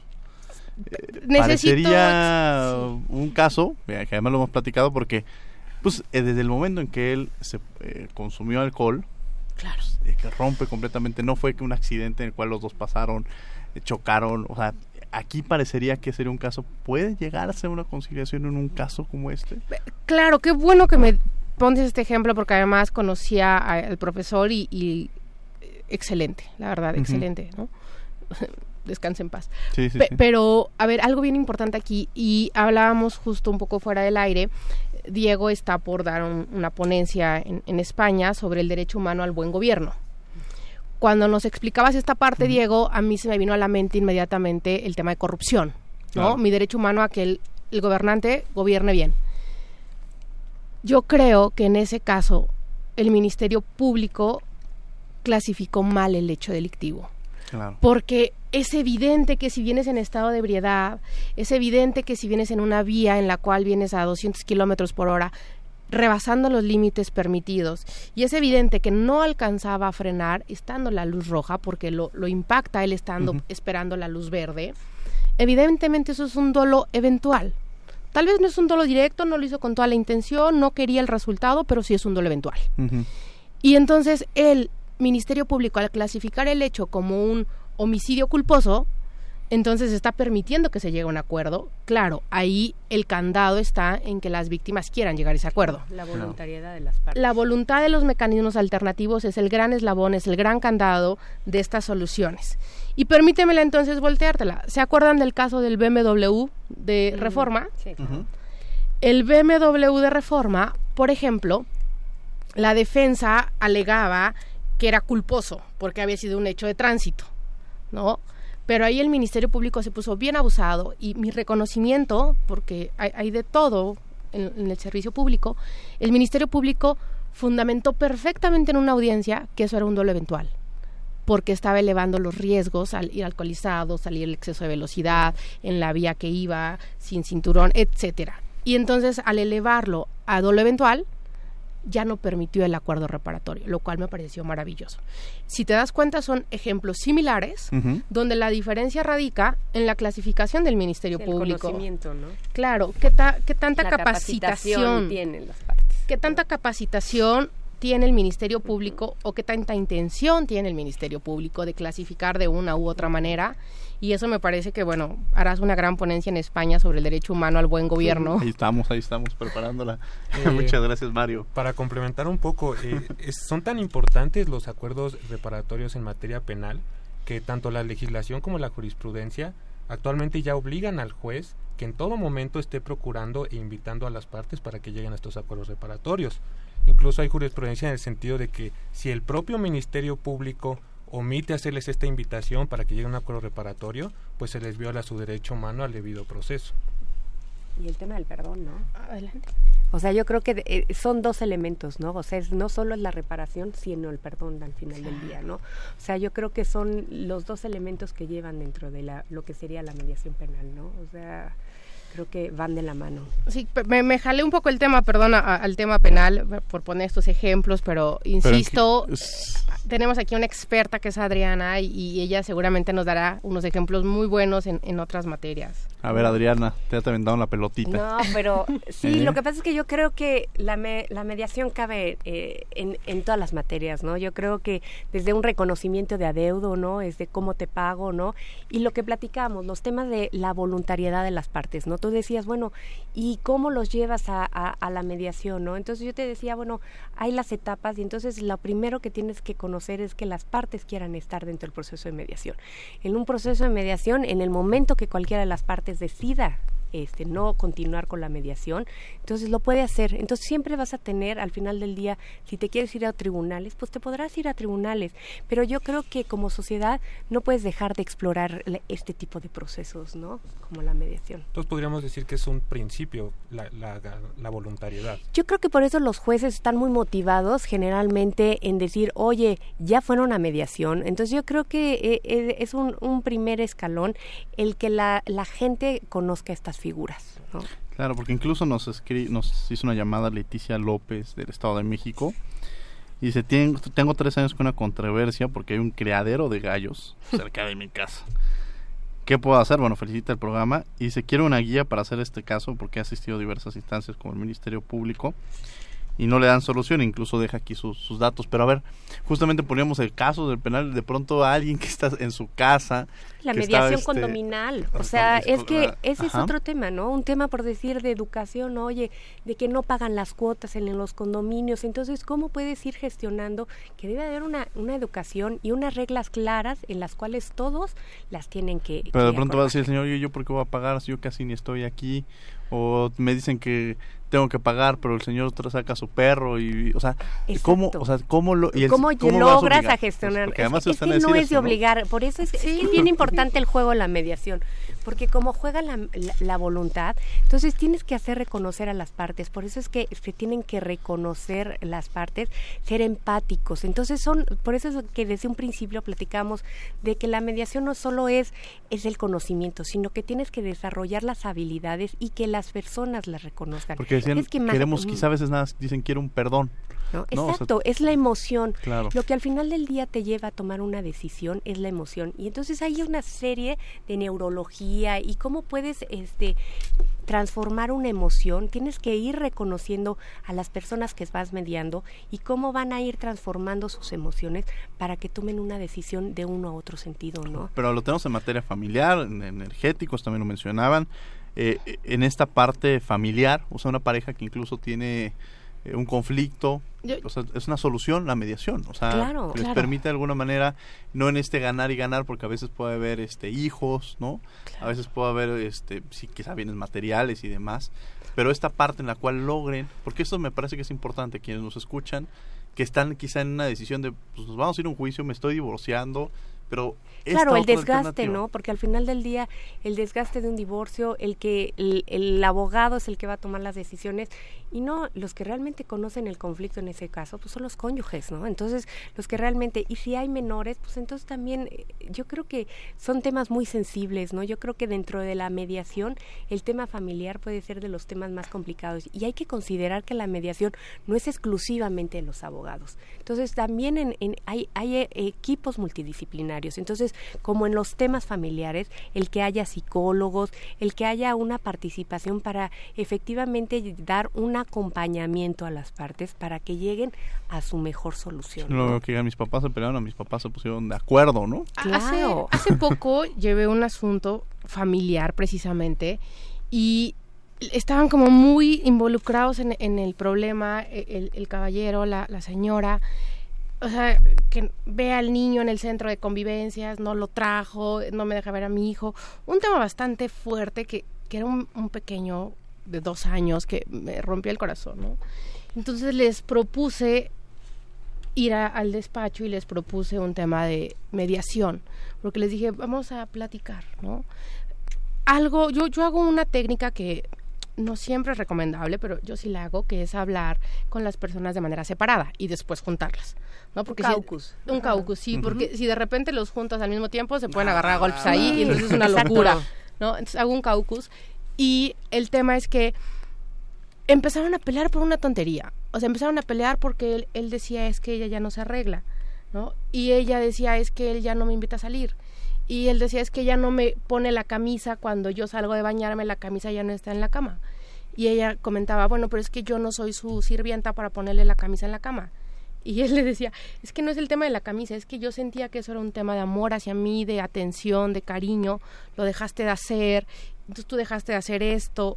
Eh, parecería un caso, que además lo hemos platicado porque pues eh, desde el momento en que él se eh, consumió alcohol, claro. Pues, que rompe completamente, no fue que un accidente en el cual los dos pasaron, chocaron, o sea, aquí parecería que sería un caso, ¿puede llegar a ser una conciliación en un caso como este? Claro, qué bueno que me pones este ejemplo porque además conocía al profesor y, excelente, la verdad, excelente, ¿no? [LAUGHS] Descanse en paz. Pero, a ver, algo bien importante aquí, y hablábamos justo un poco fuera del aire, Diego está por dar una ponencia en, España sobre el derecho humano al buen gobierno. Cuando nos explicabas esta parte, Diego, a mí se me vino a la mente inmediatamente el tema de corrupción, ¿no? Mi derecho humano a que el gobernante gobierne bien. Yo creo que en ese caso el Ministerio Público clasificó mal el hecho delictivo. Porque es evidente que si vienes en estado de ebriedad, es evidente que si vienes en una vía en la cual vienes a 200 kilómetros por hora, rebasando los límites permitidos, y es evidente que no alcanzaba a frenar estando la luz roja, porque lo, impacta él estando esperando la luz verde, evidentemente eso es un dolo eventual. Tal vez no es un dolo directo, no lo hizo con toda la intención, no quería el resultado, pero sí es un dolo eventual. Y entonces el Ministerio Público, al clasificar el hecho como un homicidio culposo, entonces está permitiendo que se llegue a un acuerdo. Claro, ahí el candado está en que las víctimas quieran llegar a ese acuerdo. La voluntariedad de las partes. La voluntad de los mecanismos alternativos es el gran eslabón, es el gran candado de estas soluciones. Y permítemela entonces volteártela. ¿Se acuerdan del caso del BMW de Reforma? Sí. El BMW de Reforma, por ejemplo, la defensa alegaba que era culposo porque había sido un hecho de tránsito, ¿no? Pero ahí el Ministerio Público se puso bien abusado y mi reconocimiento, porque hay, de todo en, en, el servicio público, el Ministerio Público fundamentó perfectamente en una audiencia que eso era un dolo eventual porque estaba elevando los riesgos al ir alcoholizado, salir el exceso de velocidad, en la vía que iba, sin cinturón, etcétera. Y entonces al elevarlo a dolo eventual, ya no permitió el acuerdo reparatorio, lo cual me pareció maravilloso. Si te das cuenta, son ejemplos similares, donde la diferencia radica en la clasificación del Ministerio el Público. Conocimiento, ¿no? Claro, ¿qué, qué tanta capacitación, tienen las partes? ¿Qué tanta capacitación tiene el Ministerio Público o qué tanta intención tiene el Ministerio Público de clasificar de una u otra manera. Y eso me parece que, bueno, harás una gran ponencia en España sobre el derecho humano al buen gobierno. ahí estamos, ahí estamos preparándola. Eh, [LAUGHS] Muchas gracias, Mario. Para complementar un poco, eh, son tan importantes los acuerdos reparatorios en materia penal que tanto la legislación como la jurisprudencia actualmente ya obligan al juez que en todo momento esté procurando e invitando a las partes para que lleguen a estos acuerdos reparatorios. Incluso hay jurisprudencia en el sentido de que si el propio Ministerio Público omite hacerles esta invitación para que llegue a un acuerdo reparatorio, pues se les viola su derecho humano al debido proceso. Y el tema del perdón, ¿no? Adelante. O sea, yo creo que eh, son dos elementos, ¿no? O sea, no solo es la reparación, sino el perdón al final del día, ¿no? O sea, yo creo que son los dos elementos que llevan dentro de la, lo que sería la mediación penal, ¿no? O sea, creo que van de la mano. Sí, me, me jalé un poco el tema, perdón, al tema penal por poner estos ejemplos, pero insisto, tenemos aquí una experta que es Adriana y, ella seguramente nos dará unos ejemplos muy buenos en, en otras materias. A ver, Adriana, te ha aventado la pelotita. No, pero [LAUGHS] sí, ¿Eh? lo que pasa es que yo creo que la, la mediación cabe eh, en, en, todas las materias, ¿no? Yo creo que desde un reconocimiento de adeudo, ¿no? Es de cómo te pago, ¿no? Y lo que platicamos, los temas de la voluntariedad de las partes, ¿no? Tú decías, bueno, ¿y cómo los llevas a, a la mediación, ¿no? Entonces yo te decía, bueno, hay las etapas y entonces lo primero que tienes que conocer es que las partes quieran estar dentro del proceso de mediación. En un proceso de mediación, en el momento que cualquiera de las partes decida este, no continuar con la mediación, entonces lo puede hacer. Entonces siempre vas a tener al final del día, si te quieres ir a tribunales, pues te podrás ir a tribunales. Pero yo creo que como sociedad no puedes dejar de explorar este tipo de procesos, ¿no? Como la mediación. Entonces podríamos decir que es un principio la, la, voluntariedad. Yo creo que por eso los jueces están muy motivados generalmente en decir, oye, ya fueron a mediación. Entonces yo creo que eh, eh, es un, un primer escalón el que la, la gente conozca estas figuras. Claro, porque incluso nos, nos hizo una llamada Leticia López del Estado de México y dice, tengo tres años con una controversia porque hay un criadero de gallos cerca de mi casa. ¿Qué puedo hacer? Bueno, felicita el programa y dice, quiero una guía para hacer este caso porque he asistido a diversas instancias como el Ministerio Público y no le dan solución, incluso deja aquí sus, sus, datos. Pero a ver, justamente poníamos el caso del penal, de pronto a alguien que está en su casa. La mediación este, condominal, o sea, es que ese es otro tema, ¿no? Un tema por decir de educación, oye, de que no pagan las cuotas en, los condominios. Entonces, ¿cómo puedes ir gestionando que debe haber una, una educación y unas reglas claras en las cuales todos las tienen que. Pero de pronto va a decir el señor, ¿y yo por qué voy a pagar si yo casi ni estoy aquí? O me dicen que tengo que pagar, pero el señor saca a su perro y, o sea, ¿cómo, o sea, cómo lo y ¿Cómo, logras a, gestionar? Pues además es, que no es de obligar, por eso es, es bien importante el juego la mediación, porque como juega la, la, voluntad, entonces tienes que hacer reconocer a las partes, por eso es que se tienen que reconocer las partes, ser empáticos, entonces son, por eso es que desde un principio platicamos de que la mediación no solo es, es el conocimiento, sino que tienes que desarrollar las habilidades y que las personas las reconozcan. Es que queremos, quizá a veces nada, dicen quiero un perdón. Exacto, es la emoción. Lo que al final del día te lleva a tomar una decisión es la emoción. Y entonces hay una serie de neurología y cómo puedes este transformar una emoción, tienes que ir reconociendo a las personas que vas mediando y cómo van a ir transformando sus emociones para que tomen una decisión de uno a otro sentido, ¿no? Pero lo tenemos en materia familiar, en energéticos también lo mencionaban, eh, en esta parte familiar, o sea, una pareja que incluso tiene eh, un conflicto, o sea, es una solución la mediación, o sea, les permite de alguna manera, no en este ganar y ganar, porque a veces puede haber este hijos, ¿no? A veces puede haber, este, sí, quizá bienes materiales y demás, pero esta parte en la cual logren, porque esto me parece que es importante, quienes nos escuchan, que están quizá en una decisión de, pues nos vamos a ir a un juicio, me estoy divorciando, pero claro el desgaste no porque al final del día el desgaste de un divorcio el que el, abogado es el que va a tomar las decisiones y no los que realmente conocen el conflicto en ese caso pues son los cónyuges no entonces los que realmente y si hay menores pues entonces también eh, yo creo que son temas muy sensibles no yo creo que dentro de la mediación el tema familiar puede ser de los temas más complicados y hay que considerar que la mediación no es exclusivamente de los abogados. Entonces también en, hay, hay eh, equipos multidisciplinarios entonces como en los temas familiares el que haya psicólogos el que haya una participación para efectivamente dar un acompañamiento a las partes para que lleguen a su mejor solución. ¿no? que mis papás se pelearon, mis papás se pusieron de acuerdo, ¿no? Claro. Hace, poco llevé un asunto familiar precisamente y estaban como muy involucrados en, el problema, e, el, caballero, la, señora, o sea, que ve al niño en el centro de convivencias, no lo trajo, no me deja ver a mi hijo, un tema bastante fuerte que, que era un, pequeño de dos años que me rompió el corazón, ¿no? Entonces les propuse ir al despacho y les propuse un tema de mediación, porque les dije, vamos a platicar, ¿no? Algo, yo, yo hago una técnica que no siempre es recomendable, pero yo sí la hago, que es hablar con las personas de manera separada y después juntarlas, ¿no? Porque un caucus. un caucus, sí, porque si de repente los juntas al mismo tiempo se pueden agarrar a golpes ahí y entonces es una locura, ¿no? Entonces hago un caucus Y el tema es que empezaron a pelear por una tontería. O sea, empezaron a pelear porque él, él decía es que ella ya no se arregla, ¿no? Y ella decía es que él ya no me invita a salir. Y él decía es que ella no me pone la camisa cuando yo salgo de bañarme, la camisa ya no está en la cama. Y ella comentaba, bueno, pero es que yo no soy su sirvienta para ponerle la camisa en la cama. Y él le decía, es que no es el tema de la camisa, es que yo sentía que eso era un tema de amor hacia mí, de atención, de cariño, lo dejaste de hacer, entonces tú dejaste de hacer esto.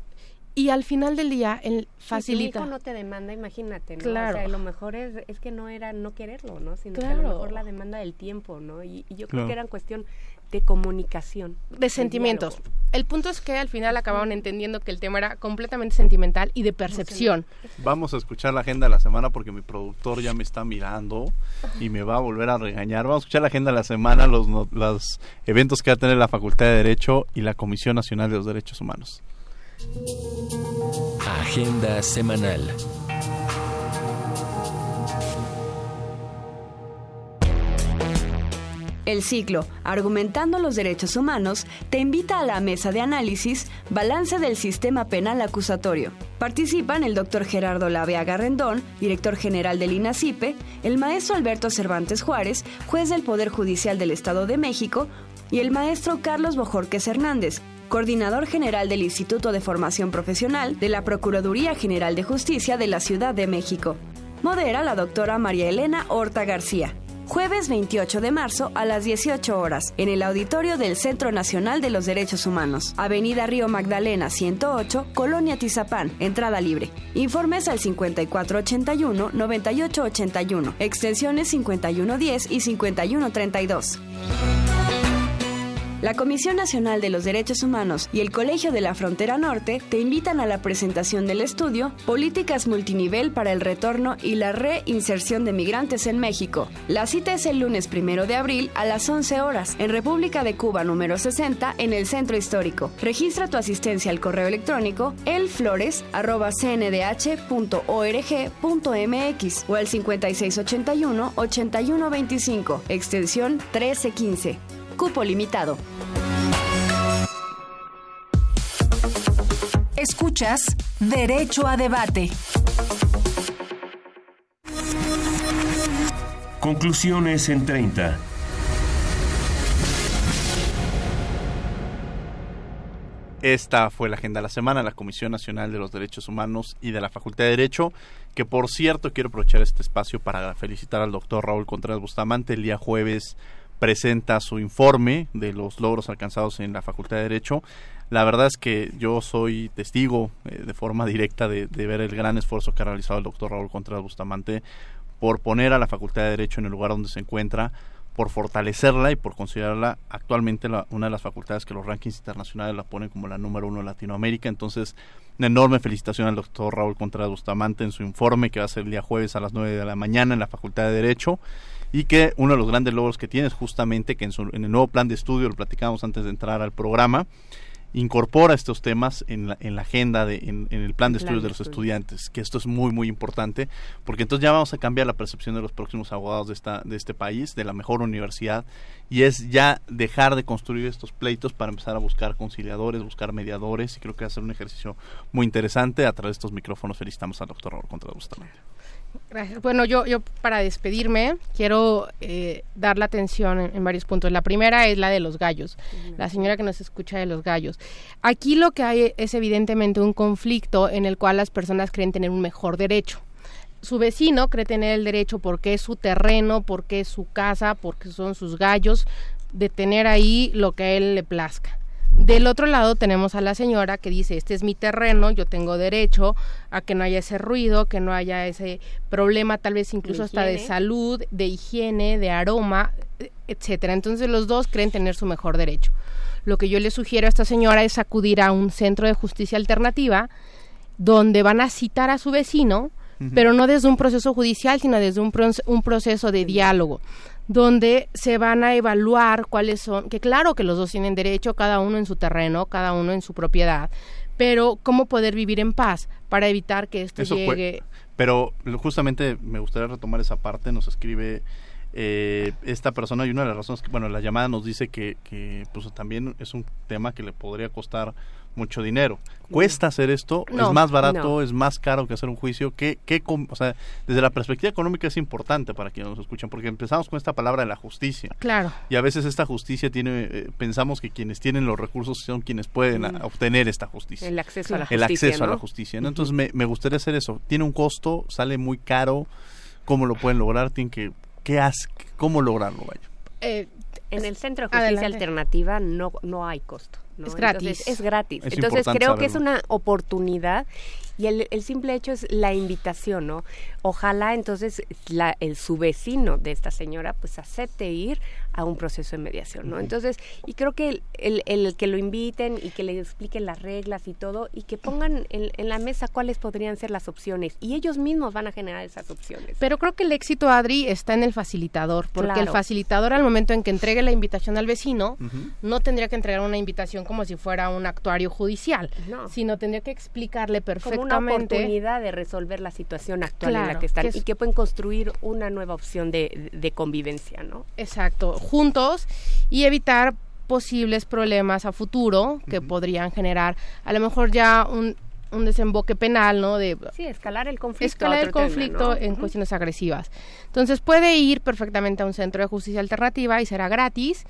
Y al final del día, él facilita. si hijo no te demanda, imagínate, ¿no? Claro. O sea, lo mejor es, es que no era no quererlo, ¿no? Sino que a lo mejor la demanda del tiempo, ¿no? Y, y yo creo que era cuestión de comunicación. de sentimientos. El punto es que al final acabaron entendiendo que el tema era completamente sentimental y de percepción. Vamos a escuchar la agenda de la semana porque mi productor ya me está mirando y me va a volver a regañar. Vamos a escuchar la agenda de la semana, los, no- los eventos que va a tener la Facultad de Derecho y la Comisión Nacional de los Derechos Humanos. Agenda semanal. El ciclo Argumentando los Derechos Humanos te invita a la mesa de análisis Balance del Sistema Penal Acusatorio. Participan el doctor Gerardo Lavea Rendón, director general del INACIPE, el maestro Alberto Cervantes Juárez, juez del Poder Judicial del Estado de México, y el maestro Carlos Bojorques Hernández, coordinador general del Instituto de Formación Profesional de la Procuraduría General de Justicia de la Ciudad de México. Modera la doctora María Elena Horta García. Jueves 28 de marzo a las 18 horas, en el auditorio del Centro Nacional de los Derechos Humanos, Avenida Río Magdalena 108, Colonia Tizapán, entrada libre. Informes al 5481-9881, extensiones 5110 y 5132. La Comisión Nacional de los Derechos Humanos y el Colegio de la Frontera Norte te invitan a la presentación del estudio Políticas Multinivel para el Retorno y la Reinserción de Migrantes en México. La cita es el lunes primero de abril a las 11 horas en República de Cuba número 60 en el Centro Histórico. Registra tu asistencia al correo electrónico elflores.cndh.org.mx o al 5681-8125, extensión 1315. Cupo limitado. Escuchas Derecho a Debate. Conclusiones en 30. Esta fue la agenda de la semana, la Comisión Nacional de los Derechos Humanos y de la Facultad de Derecho, que por cierto quiero aprovechar este espacio para felicitar al doctor Raúl Contreras Bustamante. El día jueves presenta su informe de los logros alcanzados en la Facultad de Derecho. La verdad es que yo soy testigo eh, de forma directa de, ver el gran esfuerzo que ha realizado el doctor Raúl Contreras Bustamante por poner a la Facultad de Derecho en el lugar donde se encuentra, por fortalecerla y por considerarla actualmente la- una de las facultades que los rankings internacionales la ponen como la número uno de Latinoamérica. Entonces, una enorme felicitación al doctor Raúl Contreras Bustamante en su informe que va a ser el día jueves a las 9 de la mañana en la Facultad de Derecho y que uno de los grandes logros que tiene es justamente que en, su- en el nuevo plan de estudio, lo platicamos antes de entrar al programa, incorpora estos temas en la, en la agenda, de, en, en el plan de Plan estudios de los estudio. estudiantes, que esto es muy, muy importante, porque entonces ya vamos a cambiar la percepción de los próximos abogados de, esta, de este país, de la mejor universidad, y es ya dejar de construir estos pleitos para empezar a buscar conciliadores, buscar mediadores, y creo que va a ser un ejercicio muy interesante. A través de estos micrófonos felicitamos al doctor Raúl Contreras Bustamante. Gracias. Bueno, yo, yo para despedirme quiero eh, dar la atención en, en varios puntos. La primera es la de los gallos, la señora que nos escucha de los gallos. Aquí lo que hay es evidentemente un conflicto en el cual las personas creen tener un mejor derecho. Su vecino cree tener el derecho porque es su terreno, porque es su casa, porque son sus gallos, de tener ahí lo que a él le plazca. Del otro lado tenemos a la señora que dice, este es mi terreno, yo tengo derecho a que no haya ese ruido, que no haya ese problema tal vez incluso De hasta de salud, de higiene, de aroma, etcétera. Entonces los dos creen tener su mejor derecho. Lo que yo le sugiero a esta señora es acudir a un centro de justicia alternativa donde van a citar a su vecino, pero no desde un proceso judicial, sino desde un, un proceso de diálogo, donde se van a evaluar cuáles son, que claro que los dos tienen derecho, cada uno en su terreno, cada uno en su propiedad, pero cómo poder vivir en paz para evitar que esto Eso fue- llegue... pero justamente me gustaría retomar esa parte. Nos escribe eh, esta persona y una de las razones que, bueno, la llamada nos dice que, que pues también es un tema que le podría costar mucho dinero. ¿Cuesta hacer esto? No, ¿Es más barato? no. ¿Es más caro que hacer un juicio? ¿Qué, qué, com- o sea, desde la perspectiva económica es importante para quienes nos escuchan, porque empezamos con esta palabra de la justicia. Claro. Y a veces esta justicia tiene, eh, pensamos que quienes tienen los recursos son quienes pueden a- Mm. obtener esta justicia. El acceso a la El justicia, acceso a la justicia. ¿no? Entonces me, me gustaría hacer eso. Tiene un costo, sale muy caro. ¿Cómo lo pueden lograr? Tienen que, ¿qué hace? ¿Cómo lograrlo? Vaya. Eh, En el Centro de Justicia Adelante. Alternativa no, no hay costo. ¿No? Es gratis. Entonces, es gratis. Es Entonces creo que es una oportunidad y el, el simple hecho es la invitación, ¿no? Ojalá entonces la, el, su vecino de esta señora pues acepte ir a un proceso de mediación, ¿no? Entonces, y creo que el, el, el que lo inviten y que le expliquen las reglas y todo y que pongan en, en la mesa cuáles podrían ser las opciones y ellos mismos van a generar esas opciones. Pero creo que el éxito, Adri, está en el facilitador, porque el facilitador al momento en que entregue la invitación al vecino, no tendría que entregar una invitación como si fuera un actuario judicial, No. sino tendría que explicarle como una perfectamente oportunidad de resolver la situación actual en la que están que es- y que pueden construir una nueva opción de, de convivencia, ¿no? Exacto, juntos y evitar posibles problemas a futuro que podrían generar a lo mejor ya un, un desemboque penal, ¿no? De Sí, escalar el conflicto. escalar el tema, conflicto ¿no? en cuestiones agresivas. Entonces puede ir perfectamente a un centro de justicia alternativa y será gratis.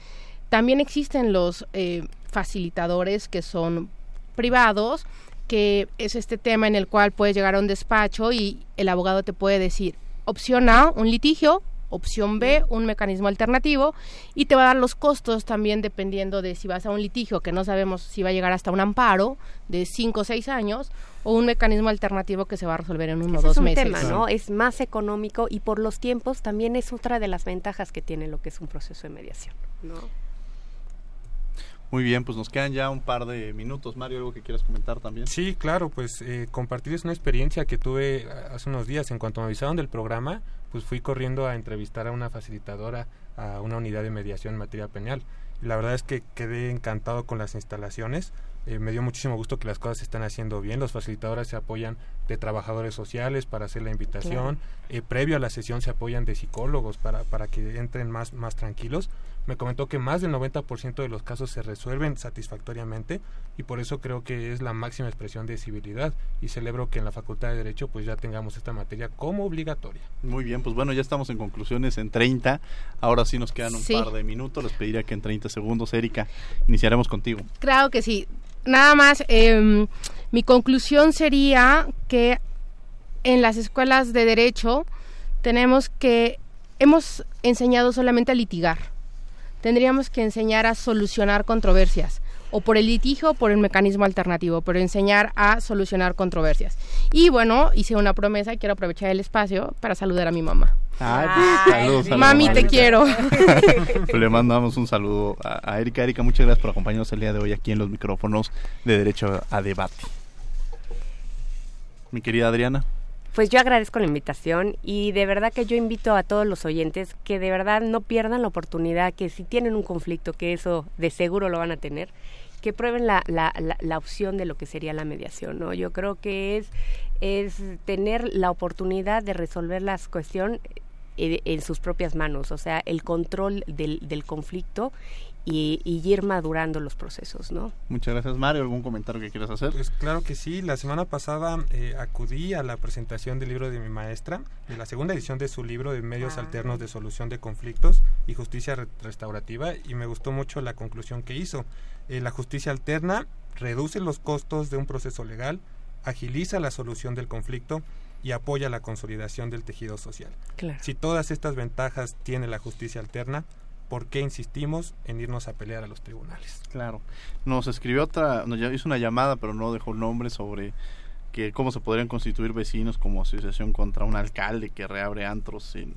También existen los eh, facilitadores que son privados, que es este tema en el cual puedes llegar a un despacho y el abogado te puede decir opción A, un litigio, opción B, un mecanismo alternativo y te va a dar los costos también dependiendo de si vas a un litigio que no sabemos si va a llegar hasta un amparo de 5 o 6 años o un mecanismo alternativo que se va a resolver en uno o dos es un meses. tema, ¿no? Es más económico y por los tiempos también es otra de las ventajas que tiene lo que es un proceso de mediación, ¿no? Muy bien, pues nos quedan ya un par de minutos. Mario, ¿algo que quieras comentar también? Sí, claro, pues eh, compartirles una experiencia que tuve hace unos días. En cuanto me avisaron del programa, pues fui corriendo a entrevistar a una facilitadora a una unidad de mediación en materia penal. Y la verdad es que quedé encantado con las instalaciones. Eh, me dio muchísimo gusto que las cosas se están haciendo bien. Los facilitadores se apoyan de trabajadores sociales para hacer la invitación. Eh, previo a la sesión se apoyan de psicólogos para, para que entren más, más tranquilos. Me comentó que más del 90% de los casos se resuelven satisfactoriamente y por eso creo que es la máxima expresión de civilidad y celebro que en la Facultad de Derecho pues ya tengamos esta materia como obligatoria. Muy bien, pues bueno, ya estamos en conclusiones en 30. Ahora sí nos quedan un Sí. par de minutos. Les pediría que en 30 segundos, Erika, iniciaremos contigo. Claro que sí. Nada más, em, mi conclusión sería que en las escuelas de derecho tenemos que, hemos enseñado solamente a litigar. Tendríamos que enseñar a solucionar controversias, o por el litigio o por el mecanismo alternativo, pero enseñar a solucionar controversias. Y bueno, hice una promesa y quiero aprovechar el espacio para saludar a mi mamá. Ay, pues, saludos, Mami, te quiero. [LAUGHS] Le mandamos un saludo a, a Erika. Erika, muchas gracias por acompañarnos el día de hoy aquí en los micrófonos de Derecho a Debate. Mi querida Adriana. Pues yo agradezco la invitación y de verdad que yo invito a todos los oyentes que de verdad no pierdan la oportunidad, que si tienen un conflicto, que eso de seguro lo van a tener, que prueben la, la, la, la opción de lo que sería la mediación, ¿no? Yo creo que es, es tener la oportunidad de resolver la cuestión en, en sus propias manos, o sea, el control del, del conflicto y, y ir madurando los procesos, ¿no? Muchas gracias, Mario. ¿Algún comentario que quieras hacer? Pues claro que sí, la semana pasada eh, acudí a la presentación del libro de mi maestra, de la segunda edición de su libro de Medios Ah. Alternos de Solución de Conflictos y Justicia Re- Restaurativa y me gustó mucho la conclusión que hizo. Eh, la justicia alterna reduce los costos de un proceso legal, agiliza la solución del conflicto y apoya la consolidación del tejido social. Claro. Si todas estas ventajas tiene la justicia alterna, ¿por qué insistimos en irnos a pelear a los tribunales? Claro. Nos escribió otra, nos hizo una llamada, pero no dejó el nombre sobre que cómo se podrían constituir vecinos como asociación contra un alcalde que reabre antros en-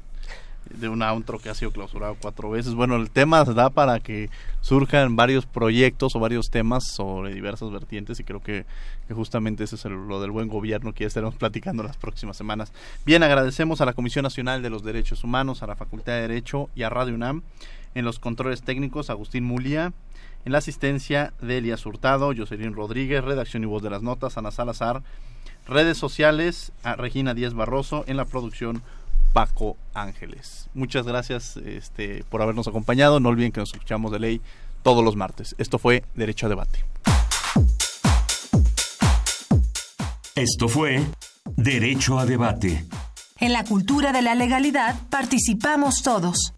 de un antro que ha sido clausurado cuatro veces. Bueno, el tema da para que surjan varios proyectos o varios temas sobre diversas vertientes y creo que, que justamente eso es el- lo del buen gobierno que ya estaremos [LAUGHS] platicando las próximas semanas. Bien, agradecemos a la Comisión Nacional de los Derechos Humanos, a la Facultad de Derecho y a Radio UNAM. En los controles técnicos, Agustín Mulia. En la asistencia de Elías Hurtado, Jocelyn Rodríguez, redacción y voz de las notas, Ana Salazar. Redes sociales, a Regina Díaz Barroso. En la producción, Paco Ángeles. Muchas gracias este, por habernos acompañado. No olviden que nos escuchamos de ley todos los martes. Esto fue Derecho a Debate. Esto fue Derecho a Debate. En la cultura de la legalidad participamos todos.